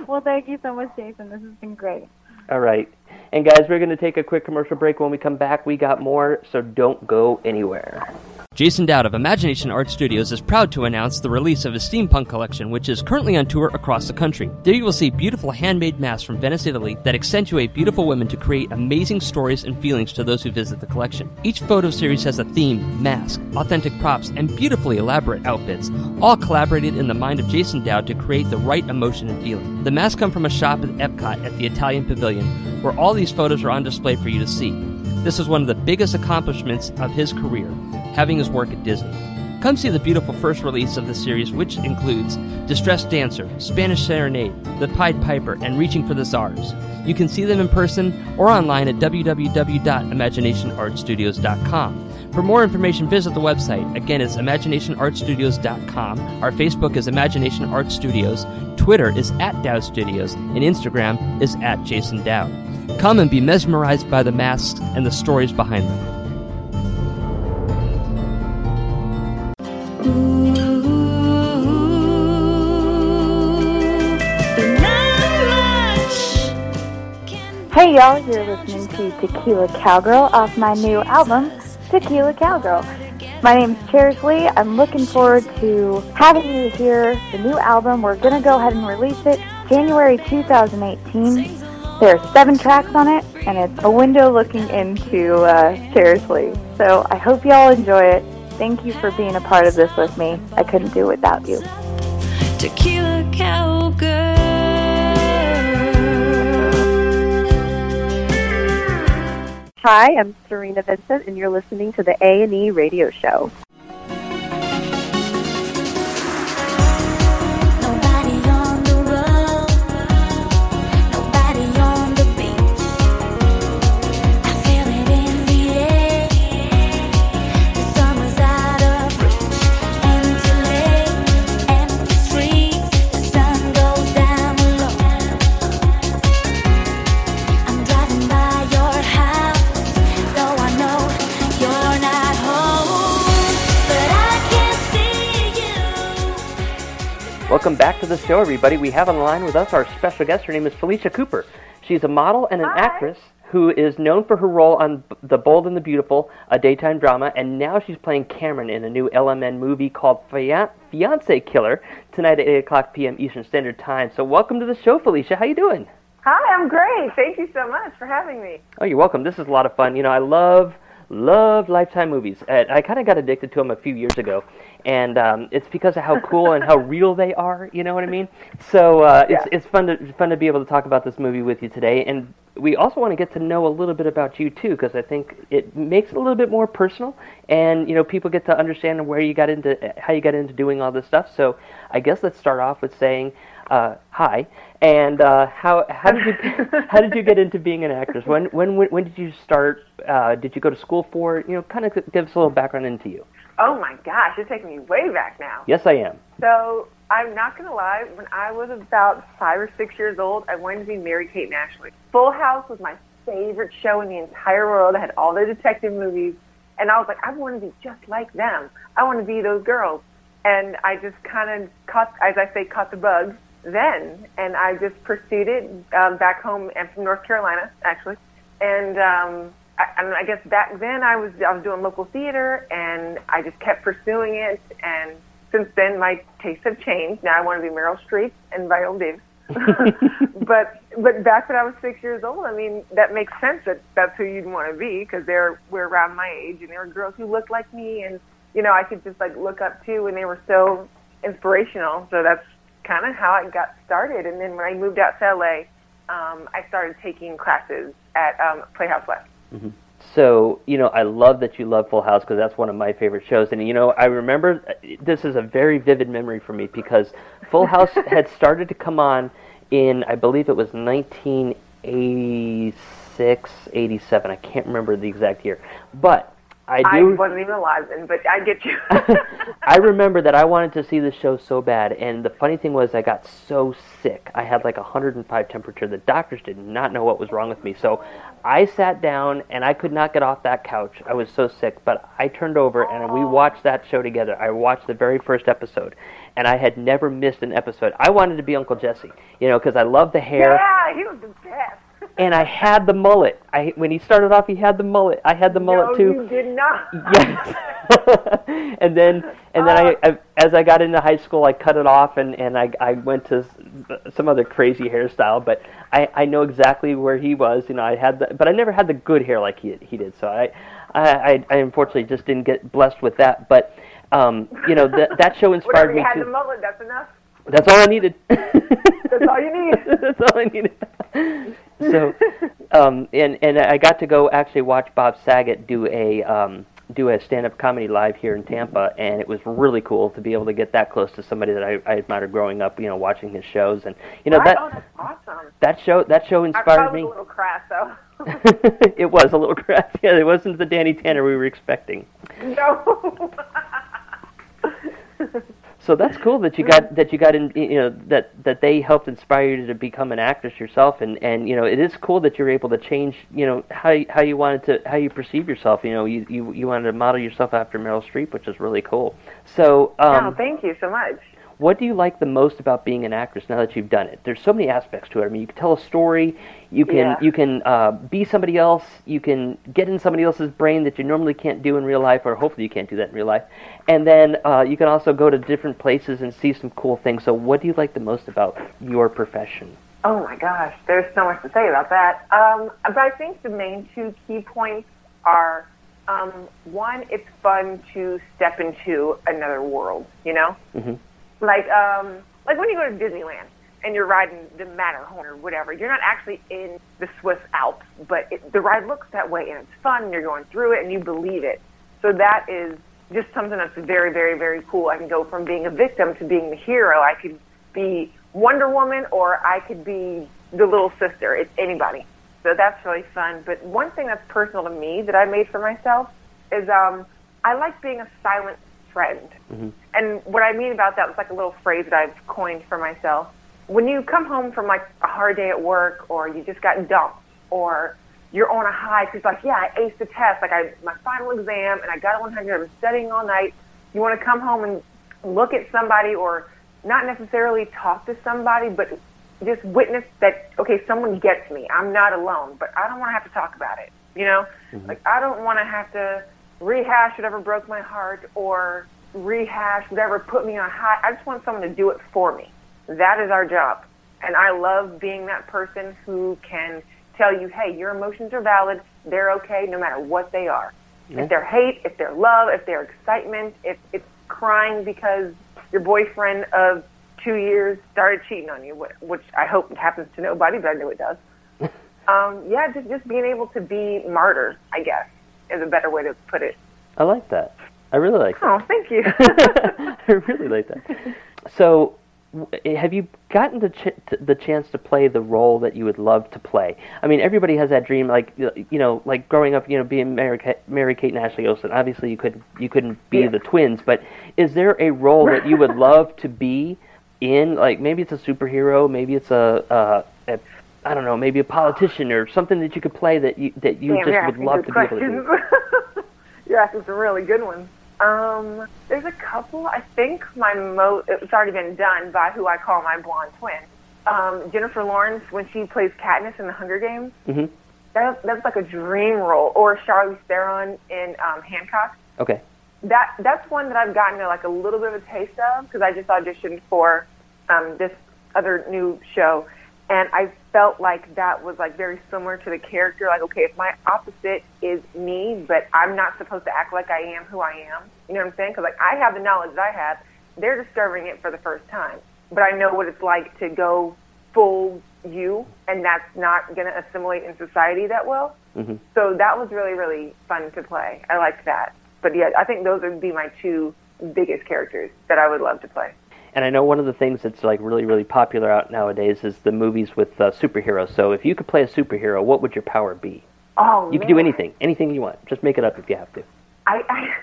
F: well, thank you so much, Jason. This has been great.
B: All right. And guys, we're going to take a quick commercial break. When we come back, we got more, so don't go anywhere.
G: Jason Dowd of Imagination Art Studios is proud to announce the release of his steampunk collection, which is currently on tour across the country. There you will see beautiful handmade masks from Venice, Italy that accentuate beautiful women to create amazing stories and feelings to those who visit the collection. Each photo series has a theme, mask, authentic props, and beautifully elaborate outfits, all collaborated in the mind of Jason Dowd to create the right emotion and feeling. The masks come from a shop at Epcot at the Italian Pavilion, where all these photos are on display for you to see.
H: This is one of the biggest accomplishments of his career, having his work at Disney. Come see the beautiful first release of the series, which includes Distressed Dancer, Spanish Serenade, The Pied Piper, and Reaching for the Stars. You can see them in person or online at www.imaginationartstudios.com. For more information, visit the website. Again, it's imaginationartstudios.com. Our Facebook is Imagination Art Studios. Twitter is at Dowd Studios, and Instagram is at Jason Dowd. Come and be mesmerized by the masks and the stories behind them.
I: Hey y'all, you're listening to Tequila Cowgirl off my new album, Tequila Cowgirl. My name's Cherish Lee. I'm looking forward to having you hear the new album. We're going to go ahead and release it January 2018. There are seven tracks on it, and it's a window looking into uh, Cherish Lee. So I hope y'all enjoy it. Thank you for being a part of this with me. I couldn't do it without you.
E: Tequila Cowgirl.
J: Hi, I'm Serena Vincent, and you're listening to the AME Radio Show.
B: Welcome back to the show, everybody. We have on the line with us our special guest. Her name is Felisha Cooper. She's a model and an actress who is known for her role on The Bold and the Beautiful, a daytime drama, and now she's playing Cameron in a new LMN movie called Fian- Fiance Killer tonight at 8 o'clock p.m. Eastern Standard Time. So welcome to the show, Felisha. How you doing?
K: Hi, I'm great. Thank you so much for having me.
B: Oh, you're welcome. This is a lot of fun. You know, I love love Lifetime movies. I kind of got addicted to them a few years ago, and um, it's because of how cool and how real they are. You know what I mean? So uh, it's it's fun to fun to be able to talk about this movie with you today, and we also want to get to know a little bit about you too, because I think it makes it a little bit more personal, and you know, people get to understand where you got into how you got into doing all this stuff. So I guess let's start off with saying. Uh, hi, and uh, how how did you how did you get into being an actress? When when when, when did you start? Uh, did you go to school for it? You know, kind of give us a little background into you.
K: Oh my gosh, you're taking me way back now.
B: Yes, I am.
K: So I'm not gonna lie. When I was about five or six years old, I wanted to be Mary Kate and Ashley. Full House was my favorite show in the entire world. I had all the detective movies, and I was like, I want to be just like them. I want to be those girls. And I just kind of caught, as I say, caught the bug then, and I just pursued it um, back home. I'm from North Carolina, actually, and um, I, I guess back then I was I was doing local theater, and I just kept pursuing it. And since then, my tastes have changed. Now I want to be Meryl Streep and Viola Davis. but but back when I was six years old, I mean that makes sense that that's who you'd want to be because they're we're around my age, and there were girls who looked like me, and you know I could just like look up to, and they were so inspirational. So that's kind of how I got started. And then when I moved out to LA, um, I started taking classes at um, Playhouse West.
B: Mm-hmm. So, you know, I love that you love Full House because that's one of my favorite shows. And, you know, I remember this is a very vivid memory for me because Full House had started to come on in, I believe it was 1986, 87. I can't remember the exact year. But I do.
K: I wasn't even alive then, but I get you.
B: I remember that I wanted to see the show so bad, and the funny thing was, I got so sick. I had like 105 temperature. The doctors did not know what was wrong with me, so I sat down and I could not get off that couch. I was so sick, but I turned over and we watched that show together. I watched the very first episode, and I had never missed an episode. I wanted to be Uncle Jesse, you know, because I love the hair.
K: Yeah, he was the best.
B: And I had the mullet. I when he started off, he had the mullet. I had the mullet
K: no,
B: too.
K: you did not.
B: Yes. and then and then I, I as I got into high school, I cut it off and and I I went to some other crazy hairstyle. But I I know exactly where he was. You know, I had the but I never had the good hair like he he did. So I I I, unfortunately just didn't get blessed with that. But um, you know that that show inspired me
K: you had
B: to.
K: the mullet, that's enough.
B: That's all I needed.
K: That's all you need.
B: That's all I needed. So, um, and and I got to go actually watch Bob Saget do a um, do a stand-up comedy live here in Tampa, and it was really cool to be able to get that close to somebody that I, I admired growing up. You know, watching his shows, and you know
K: Right?
B: that
K: Oh, that's awesome.
B: that show that show inspired me.
K: was a little crass though.
B: it was a little crass. Yeah, it wasn't the Danny Tanner we were expecting.
K: no.
B: So that's cool that you got that you got in you know that that they helped inspire you to become an actress yourself and and you know it is cool that you're able to change you know how you, how you wanted to how you perceive yourself you know you you you wanted to model yourself after Meryl Streep which is really cool. So um
K: no, thank you so much.
B: What do you like the most about being an actress now that you've done it? There's so many aspects to it. I mean, you can tell a story, you can
K: Yeah.
B: you can uh, be somebody else, you can get in somebody else's brain that you normally can't do in real life, or hopefully you can't do that in real life. And then uh, you can also go to different places and see some cool things. So, what do you like the most about your profession?
K: Oh my gosh, there's so much to say about that. Um, but I think the main two key points are um, one, it's fun to step into another world, you know?
B: Mm-hmm.
K: Like um, like when you go to Disneyland and you're riding the Matterhorn or whatever, you're not actually in the Swiss Alps, but it, the ride looks that way and it's fun and you're going through it and you believe it. So that is just something that's very, very, very cool. I can go from being a victim to being the hero. I could be Wonder Woman or I could be the little sister. It's anybody. So that's really fun. But one thing that's personal to me that I made for myself is um, I like being a silent friend.
B: Mm-hmm.
K: And what I mean about that was like a little phrase that I've coined for myself. When you come home from like a hard day at work, or you just got dumped, or you're on a high because like, yeah, I aced the test, like I my final exam, and I got a 100. I'm studying all night. You want to come home and look at somebody, or not necessarily talk to somebody, but just witness that okay, someone gets me. I'm not alone, but I don't want to have to talk about it. You know, mm-hmm. like I don't want to have to rehash whatever broke my heart or rehash whatever put me on high. I just want someone to do it for me. That is our job. And I love being that person who can tell you, hey, your emotions are valid. They're okay no matter what they are. If they're hate, if they're love, if they're excitement, if it's crying because your boyfriend of two years started cheating on you, which I hope it happens to nobody, but I know it does. um, yeah, just, just being able to be martyr, I guess, is a better way to put it.
B: I like that. I really like that.
K: Oh, thank you.
B: I really like that. So, have you gotten the ch- the chance to play the role that you would love to play? I mean, everybody has that dream, like you know, like growing up, you know, being Mary, Ka- Mary Kate and Ashley Olsen. Obviously, you could you couldn't be
K: Yeah.
B: the twins, but is there a role that you would love to be in? Like maybe it's a superhero, maybe it's a, uh, a I don't know, maybe a politician or something that you could play that you that you
K: Damn,
B: just would love to be able to do.
K: you're asking some really good ones. Um, there's a couple. I think my mo it's already been done by who I call my blonde twin. Um, Jennifer Lawrence when she plays Katniss in The Hunger Games.
B: hmm
K: That, that's like a dream role. Or Charlize Theron in um, Hancock.
B: Okay.
K: That that's one that I've gotten like a little bit of a taste of because I just auditioned for um, this other new show, and I felt like that was like very similar to the character. Like, okay, if my opposite is me, but I'm not supposed to act like I am who I am. You know what I'm saying? Because like I have the knowledge that I have, they're discovering it for the first time. But I know what it's like to go full you, and that's not going to assimilate in society that well.
B: hmm
K: So that was really, really fun to play. I liked that. But yeah, I think those would be my two biggest characters that I would love to play.
B: And I know one of the things that's like really, really popular out nowadays is the movies with uh, superheroes. So if you could play a superhero, what would your power be?
K: Oh,
B: You could do anything, anything you want. Just make it up if you have to.
K: I, I,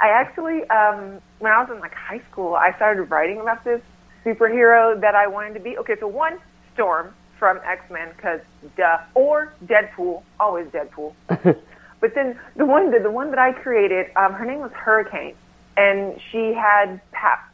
K: I actually, um, when I was in like high school, I started writing about this superhero that I wanted to be. Okay, so one, Storm from X Men, because duh, or Deadpool, always Deadpool. But then the one that the one that I created, um, her name was Hurricane, and she had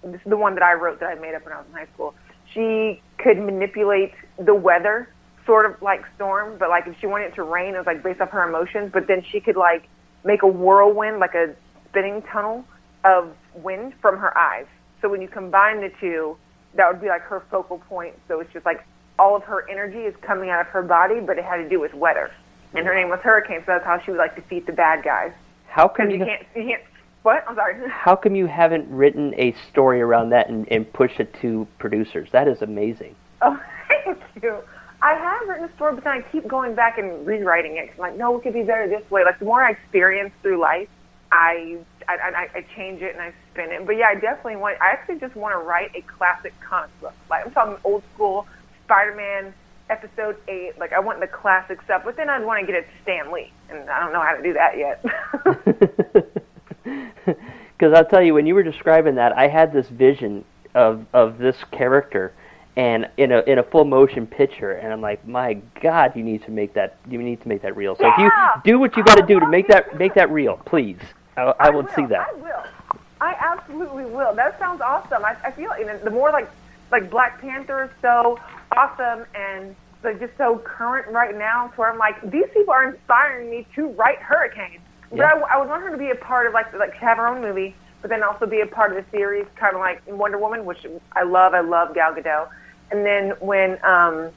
K: this is the one that I wrote that I made up when I was in high school. She could manipulate the weather, sort of like Storm, but like if she wanted it to rain, it was like based off her emotions. But then she could like make a whirlwind, like a spinning tunnel of wind from her eyes. So when you combine the two, that would be like her focal point. So it's just like all of her energy is coming out of her body, but it had to do with weather. And her name was Hurricane, so that's how she would like defeat the bad guys.
B: How you,
K: you can't, you can't. What? I'm sorry.
B: how come you haven't written a story around that and, and pushed it to producers? That is amazing.
K: Oh, thank you. I have written a story, but then I keep going back and rewriting it. 'cause I'm like, no, it could be better this way. Like the more I experience through life, I I, I, I change it and I spin it. But yeah, I definitely want. I actually just want to write a classic comic book. Like I'm talking old school Spider-Man episode eight. Like I want the classic stuff, but then I'd want to get it to Stan Lee, and I don't know how to do that yet.
B: Because I'll tell you, when you were describing that, I had this vision of of this character, and in a in a full motion picture, and I'm like, my God, you need to make that you need to make that real. So if you do what you got to do to make that make that real, please, I, I will see that.
K: I will. I absolutely will. That sounds awesome. I, I feel you know, the more like like Black Panther is so awesome and like just so current right now, to where I'm like, these people are inspiring me to write Hurricane. But
B: Yeah.
K: I, I would want her to be a part of like like have her own movie, but then also be a part of the series, kind of like Wonder Woman, which I love. I love Gal Gadot. And then when um,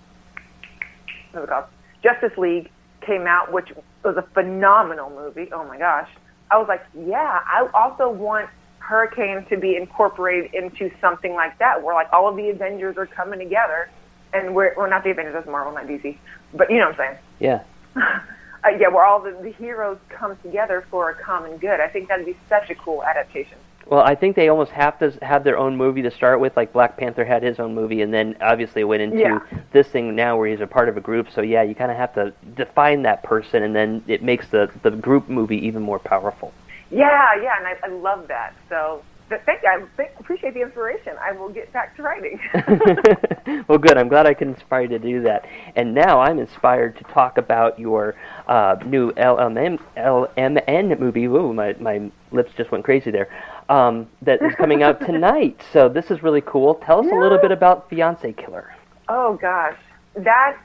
K: what was it called? Justice League came out, which was a phenomenal movie. Oh my gosh. I was like, yeah, I also want Hurricane to be incorporated into something like that, where like all of the Avengers are coming together, and we're, we're not the Avengers, that's Marvel, not DC, but you know what I'm saying.
B: Yeah.
K: Uh, yeah, where all the, the heroes come together for a common good. I think that'd be such a cool adaptation.
B: Well, I think they almost have to have their own movie to start with. Like Black Panther had his own movie, and then obviously went into
K: Yeah.
B: this thing now where he's a part of a group. So yeah, you kind of have to define that person, and then it makes the the group movie even more powerful.
K: Yeah, yeah, and I, I love that. So th- thank you. I appreciate the inspiration. I will get back to writing.
B: well, good. I'm glad I can inspire you to do that. And now I'm inspired to talk about your uh, new LMN, LMN movie. Ooh, my, my lips just went crazy there. Um, that is coming out tonight. So this is really cool. Tell us a little bit about Fiance Killer.
K: Oh gosh, that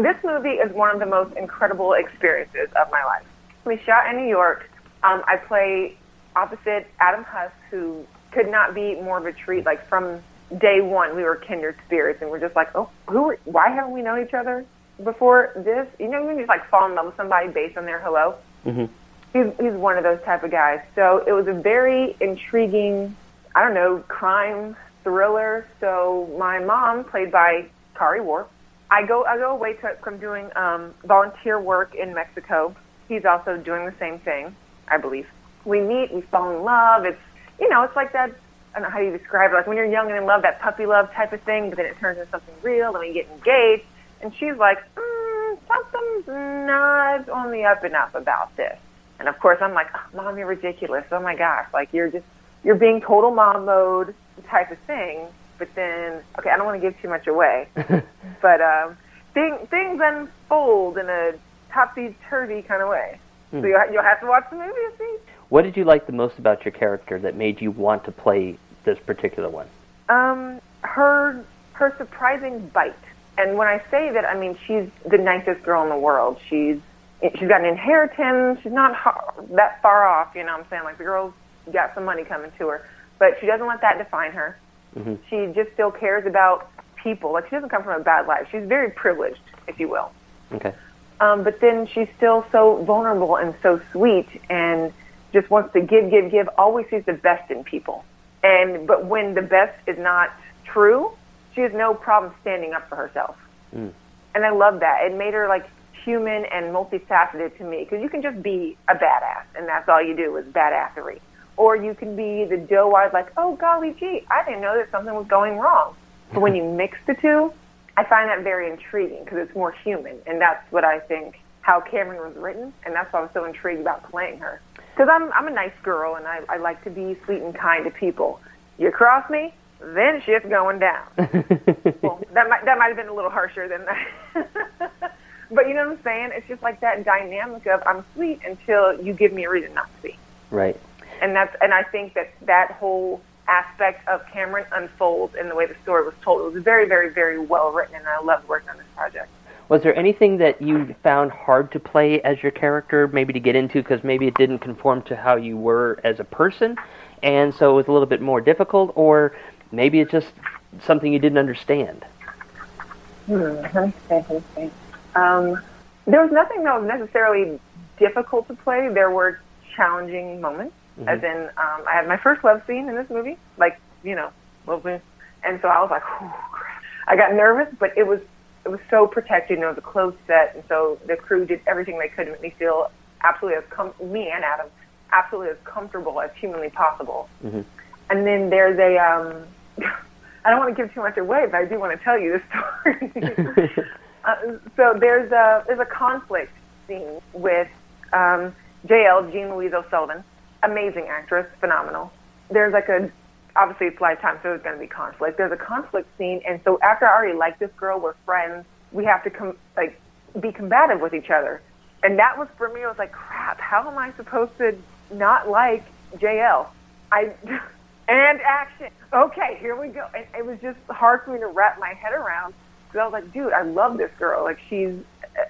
K: this movie is one of the most incredible experiences of my life. We shot in New York. Um, I play opposite Adam Huss, who could not be more of a treat. Like from day one, we were kindred spirits, and we're just like, oh, who? Are, why haven't we known each other before this? You know, you just like fall in love with somebody based on their hello.
B: Mm-hmm.
K: He's he's one of those type of guys. So it was a very intriguing, I don't know, crime thriller. So my mom, played by Kari Wuhrer, I go I go away to from doing um, volunteer work in Mexico. He's also doing the same thing, I believe. We meet, we fall in love. It's you know, it's like that. I don't know how you describe it. Like when you're young and in love, that puppy love type of thing. But then it turns into something real, and we get engaged. And she's like, mm, something's not on the up and up about this. And of course, I'm like, oh, mom, you're ridiculous. Oh my gosh, like you're just you're being total mom mode type of thing. But then, okay, I don't want to give too much away, but um, thing, things unfold in a topsy turvy kind of way.
B: Hmm.
K: So you'll, you'll have to watch the movie to see.
B: What did you like the most about your character that made you want to play this particular one?
K: Um, her her surprising bite, and when I say that, I mean she's the nicest girl in the world. She's she's got an inheritance. She's not that far off. You know what I'm saying? Like the girl's got some money coming to her, but she doesn't let that define her.
B: Mm-hmm.
K: She just still cares about people. Like she doesn't come from a bad life. She's very privileged, if you will.
B: Okay.
K: Um, but then she's still so vulnerable and so sweet and just wants to give, give, give, always sees the best in people. And but when the best is not true, she has no problem standing up for herself.
B: Mm.
K: And I love that. It made her like human and multifaceted to me because you can just be a badass and that's all you do is badassery. Or you can be the doe-eyed like, oh golly gee, I didn't know that something was going wrong. But when you mix the two, I find that very intriguing because it's more human, and that's what I think how Cameron was written, and that's why I was so intrigued about playing her. Because I'm I'm a nice girl, and I I like to be sweet and kind to people. You cross me, then shit's going down. well, that might that might have been a little harsher than that. but you know what I'm saying? It's just like that dynamic of I'm sweet until you give me a reason not to be.
B: Right.
K: And that's and I think that that whole aspect of Cameron unfolds in the way the story was told. It was very, very, very well written, and I loved working on this project.
B: Was there anything that you found hard to play as your character, maybe to get into, because maybe it didn't conform to how you were as a person, and so it was a little bit more difficult, or maybe it's just something you didn't understand?
K: Hmm, let me think, let me think. Um, there was nothing that was necessarily difficult to play. There were challenging moments,
B: Mhm.
K: as in um, I had my first love scene in this movie, like you know, love scene, and so I was like, oh, crap. I got nervous, but it was it was so protected and it was a closed set, and so the crew did everything they could to make me feel absolutely as com- me and Adam absolutely as comfortable as humanly possible.
B: Mm-hmm.
K: And then there's a um, I don't want to give too much away, but I do want to tell you this story. uh, so there's a there's a conflict scene with um, JL Jean Louise O'Sullivan, amazing actress, phenomenal. There's like a obviously it's lifetime, so there's going to be conflict. There's a conflict scene, and so after I already like this girl, we're friends. We have to com- like be combative with each other, and that was for me. I was like, crap. How am I supposed to not like JL? I and action. Okay, here we go. And it was just hard for me to wrap my head around because I was like, dude, I love this girl. Like she's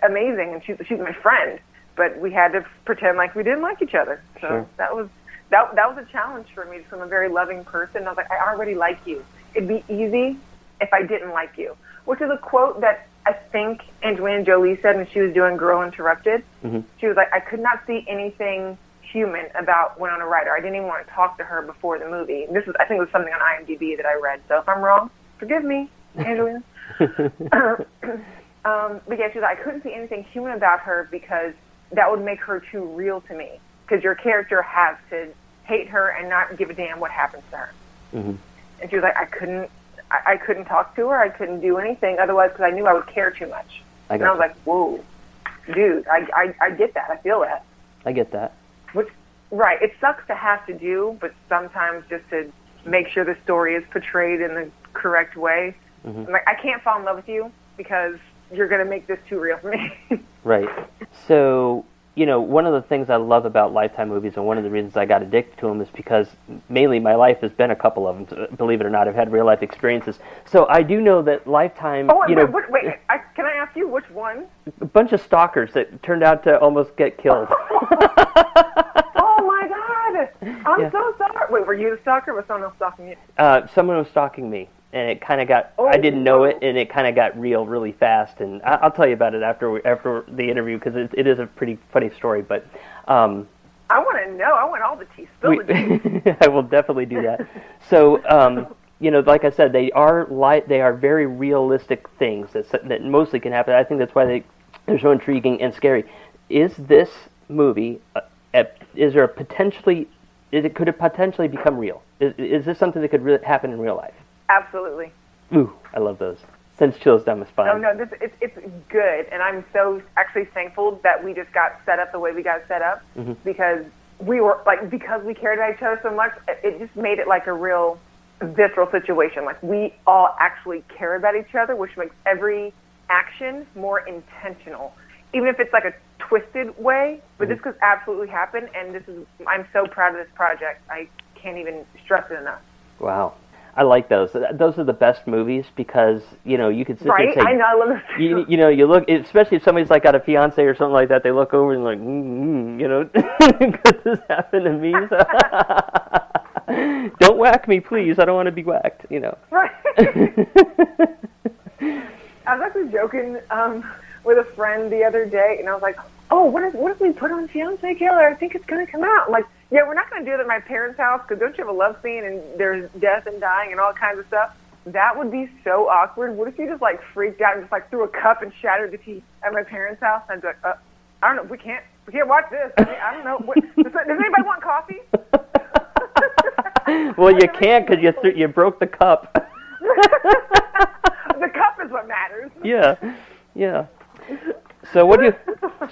K: amazing, and she's she's my friend. But we had to pretend like we didn't like each other. So
B: Sure.
K: that was that that was a challenge for me. From a very loving person, I was like, I already like you. It'd be easy if I didn't like you, which is a quote that I think Angelina Jolie said when she was doing Girl Interrupted.
B: Mm-hmm.
K: She was like, I could not see anything human about Winona Ryder. I didn't even want to talk to her before the movie. This is, I think, it was something on IMDb that I read. So if I'm wrong, forgive me, Angelina. um, but yeah, she was like, I couldn't see anything human about her because that would make her too real to me. Because your character has to hate her and not give a damn what happens to her.
B: Mm-hmm.
K: And she was like, I couldn't, I, I couldn't talk to her. I couldn't do anything otherwise because I knew I would care too much.
B: I
K: and I was like, whoa, dude, I, I, I get that. I feel that.
B: I get that.
K: Which, right, it sucks to have to do, but sometimes just to make sure the story is portrayed in the correct way.
B: Mhm.
K: I'm like, I can't fall in love with you because you're going to make this too real for me.
B: Right. So, you know, one of the things I love about Lifetime movies, and one of the reasons I got addicted to them, is because mainly my life has been a couple of them. Believe it or not, I've had real life experiences. So I do know that Lifetime,
K: oh, wait,
B: you know,
K: wait, wait, wait. I, can I ask you which one?
B: a bunch of stalkers that turned out to almost get killed.
K: Oh my God! I'm
B: Yeah.
K: so sorry. Wait, were you the stalker or was someone else stalking you?
B: uh, someone was stalking me, and it kind of got. I didn't know it, and it kind of got real really fast. And I, I'll tell you about it after we, after the interview because it, it is a pretty funny story. But um,
K: I want to know. I want all the tea. Spill
B: we,
K: the tea.
B: I will definitely do that. So, um, you know, like I said, they are light. they are very realistic things that that mostly can happen. I think that's why they they're so intriguing and scary. Is this movie? Uh, a, is there a potentially? Is it could it potentially become real? Is, is this something that could really happen in real life?
K: Absolutely.
B: Ooh, I love those. Sends chills down my spine.
K: No, no, this it's it's good, and I'm so actually thankful that we just got set up the way we got set up
B: Mhm.
K: because we were like because we cared about each other so much. It, it just made it like a real visceral situation. Like we all actually care about each other, which makes every action more intentional, even if it's like a twisted way. But this could absolutely happen, and this is I'm so proud of this project. I can't even stress it enough.
B: Wow. I like those. Those are the best movies because you know you could sit there and say,
K: I know. I love this.
B: you, you know, you look, especially if somebody's like got a fiance or something like that, they look over and like, mm, mm, you know, could this happen to me? So, Don't whack me, please. I don't want to be whacked. You know.
K: Right. I was actually joking um, with a friend the other day, and I was like, "Oh, what if what if we put on Fiance Killer? I think it's going to come out." I'm like, yeah, we're not going to do it at my parents' house because don't you have a love scene and there's death and dying and all kinds of stuff? That would be so awkward. What if you just like freaked out and just like threw a cup and shattered the tea at my parents' house? I'd be like, uh, I don't know. We can't. We can't watch this. I, mean, I don't know. What, does, does anybody want coffee?
B: well, you can't because you th- you broke the cup.
K: the cup is what matters.
B: yeah, yeah. So what do you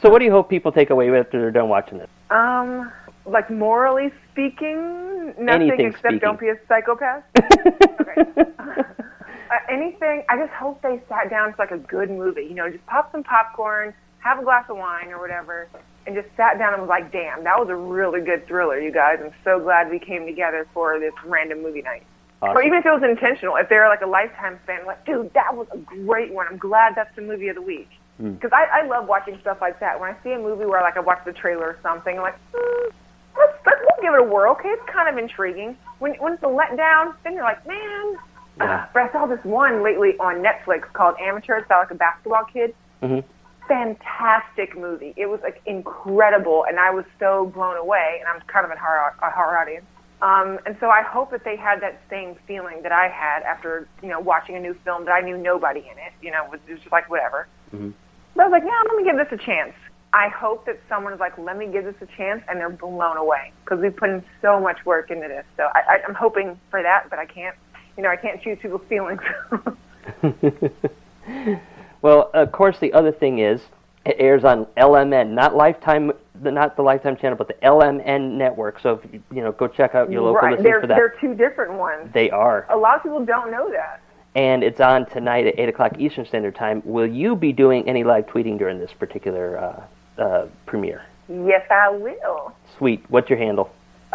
B: so what do you hope people take away after they're done watching this?
K: Um, like morally speaking, nothing
B: Anything
K: except
B: speaking.
K: don't be a psychopath. okay. Uh, anything. I just hope they sat down for like a good movie. You know, just pop some popcorn, have a glass of wine or whatever, and just sat down and was like, "Damn, that was a really good thriller, you guys. I'm so glad we came together for this random movie night." Or even if it was intentional, if they're like a lifetime fan, like, dude, that was a great one. I'm glad that's the movie of the week.
B: Hmm.
K: Because I, I love watching stuff like that. When I see a movie where like I watch the trailer or something, I'm like, mm, let's, let's we'll give it a whirl. Okay, it's kind of intriguing. When when it's a letdown, then you're like, man.
B: Yeah.
K: But I saw this one lately on Netflix called Amateur. It's about like a basketball kid.
B: hmm
K: Fantastic movie. It was like incredible, and I was so blown away. And I'm kind of a horror, a horror audience. Um, and so I hope that they had that same feeling that I had after, you know, watching a new film that I knew nobody in it. You know, it was just like whatever.
L: Mhm.
K: But I was like, yeah, let me give this a chance. I hope that someone is like, let me give this a chance, and they're blown away because we put in so much work into this. So I, I, I'm hoping for that, but I can't, you know, I can't choose people's feelings.
L: well, of course, the other thing is it airs on LMN, not Lifetime, the, not the Lifetime channel, but the LMN network. So if you, you know, go check out your local
K: right?
L: listings for that.
K: they're two different ones.
L: They are,
K: A lot of people don't know that.
L: and it's on tonight at eight o'clock Eastern Standard Time. Will you be doing any live tweeting during this particular uh, uh, premiere?
K: Yes, I will.
L: Sweet. What's your handle?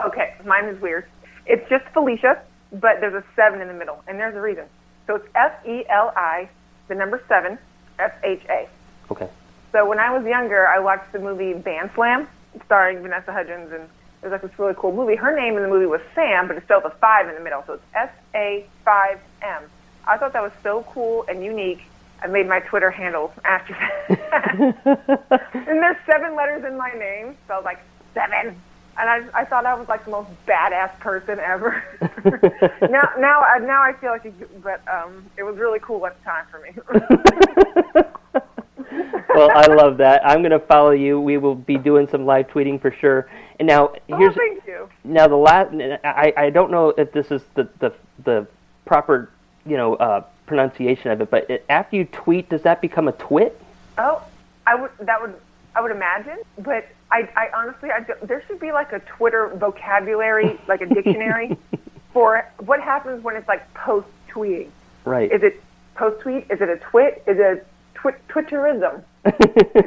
K: Okay, mine is weird. It's just Felisha, but there's a seven in the middle, and there's a reason. So it's F E L I, the number seven, F H A.
L: Okay.
K: So when I was younger, I watched the movie Bandslam, starring Vanessa Hudgens, and it was like this really cool movie. Her name in the movie was Sam, but it's spelled with five in the middle, so it's S A five M. I thought that was so cool and unique. I made my Twitter handle after that. and there's seven letters in my name, so I was like seven. And I, I thought I was like the most badass person ever. now, now, I- now I feel like, it, but um, it was really cool at the time for me.
L: well, I love that. I'm going to follow you. We will be doing some live tweeting for sure. And now here's
K: oh, thank you.
L: now the last. I I don't know if this is the the the proper you know uh, pronunciation of it, but it, after you tweet, does that become a twit?
K: Oh, I would. That would. I would imagine, but I, I honestly, I there should be like a Twitter vocabulary, like a dictionary, for what happens when it's like post tweeting.
L: Right.
K: Is it post tweet? Is it a twit? Is it a twi- Twitterism? Is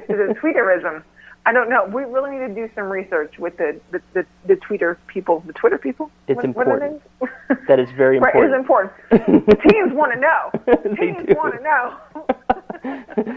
K: it a tweeterism? I don't know. We really need to do some research with the the, the, the tweeter people, the Twitter people.
L: It's
K: What- what
L: important. that is very
K: Right, it is
L: important.
K: the teams want to know. The teens want to know.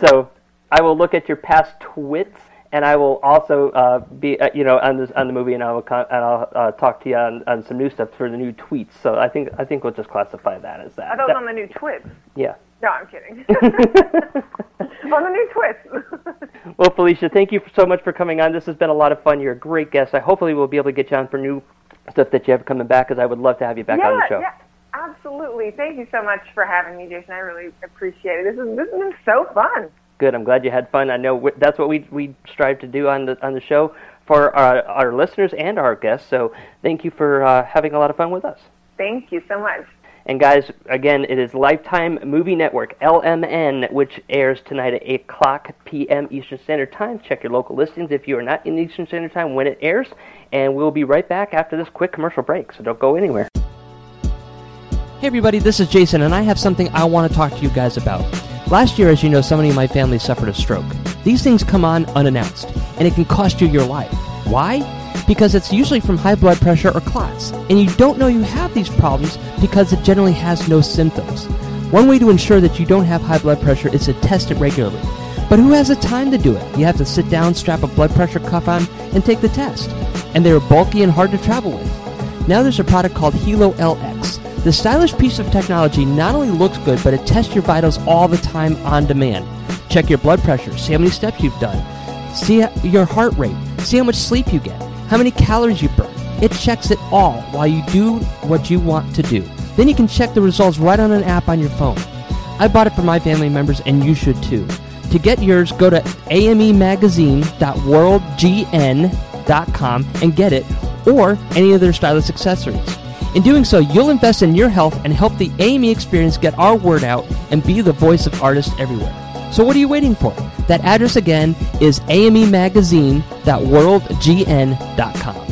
L: So I will look at your past twits, and I will also uh, be uh, you know on this on the movie, and I will con- and I'll uh, talk to you on, on some new stuff for the new tweets. So I think I think we'll just classify that as that.
K: It
L: That-
K: on the new twits.
L: yeah.
K: No, I'm kidding. on the new twist.
L: Well, Felisha, thank you so much for coming on. This has been a lot of fun. You're a great guest. I hopefully we'll be able to get you on for new stuff that you have coming back, because I would love to have you back
K: yeah,
L: on the show.
K: yeah, absolutely. Thank you so much for having me, Jason. I really appreciate it. This is this has been so fun.
L: Good. I'm glad you had fun. I know that's what we we strive to do on the on the show for our our listeners and our guests. So thank you for uh, having a lot of fun with us.
K: Thank you so much.
L: And guys, again, it is Lifetime Movie Network (LMN), which airs tonight at 8 o'clock p.m. Eastern Standard Time. Check your local listings if you are not in Eastern Standard Time when it airs. And we'll be right back after this quick commercial break. So don't go anywhere.
B: Hey everybody, this is Jason, and I have something I want to talk to you guys about. Last year, as you know, somebody in my family suffered a stroke. These things come on unannounced, and it can cost you your life. Why? Because it's usually from high blood pressure or clots, and you don't know you have these problems because it generally has no symptoms. One way to ensure that you don't have high blood pressure is to test it regularly. But who has the time to do it? You have to sit down, strap a blood pressure cuff on, and take the test. And they are bulky and hard to travel with. Now there's a product called Hilo LX. The stylish piece of technology not only looks good, but it tests your vitals all the time on demand. Check your blood pressure, see how many steps you've done, see your heart rate, see how much sleep you get, how many calories you burn. It checks it all while you do what you want to do. Then you can check the results right on an app on your phone. I bought it for my family members, and you should too. To get yours, go to amemagazine.worldgn.com and get it, or any of their stylish accessories. In doing so, you'll invest in your health and help the AME experience get our word out and be the voice of artists everywhere. So what are you waiting for? That address again is amemagazine.worldgn.com.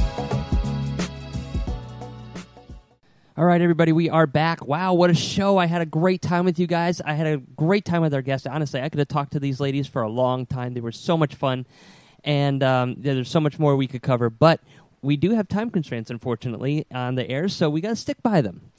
B: All right, everybody, we are back. Wow, what a show. I had a great time with you guys. I had a great time with our guests. Honestly, I could have talked to these ladies for a long time. They were so much fun, and um, there's so much more we could cover. But we do have time constraints, unfortunately, on the air, so we got to stick by them.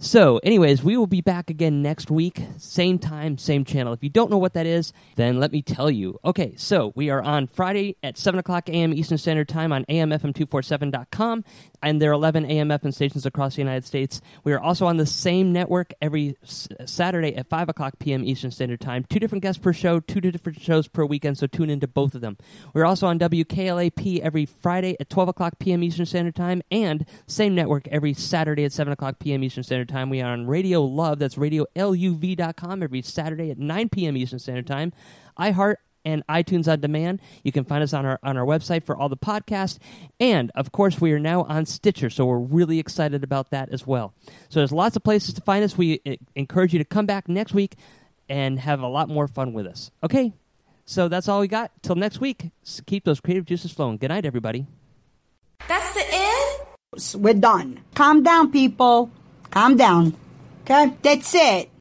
B: So, anyways, we will be back again next week, same time, same channel. If you don't know what that is, then let me tell you. Okay, so we are on Friday at 7 o'clock a.m. Eastern Standard Time on amfm247.com, and there are 11 AM FM stations across the United States. We are also on the same network every s- Saturday at 5 o'clock p.m. Eastern Standard Time. Two different guests per show, two different shows per weekend, so tune into both of them. We're also on WKLAP every Friday at 12 o'clock p.m. Eastern Standard Time, and same network every Saturday at 7 o'clock p.m. Eastern Standard Time. We are on Radio Love, that's radioluv.com, every Saturday at 9 p.m. Eastern Standard Time. iHeart and iTunes on demand. You can find us on our on our website for all the podcasts, and of course, we are now on Stitcher, so we're really excited about that as well. So there's lots of places to find us. We uh, encourage you to come back next week and have a lot more fun with us. Okay, so that's all we got. Till next week, keep those creative juices flowing. Good night, everybody.
M: That's the end? We're done. Calm down, people. Calm down. Okay? That's it.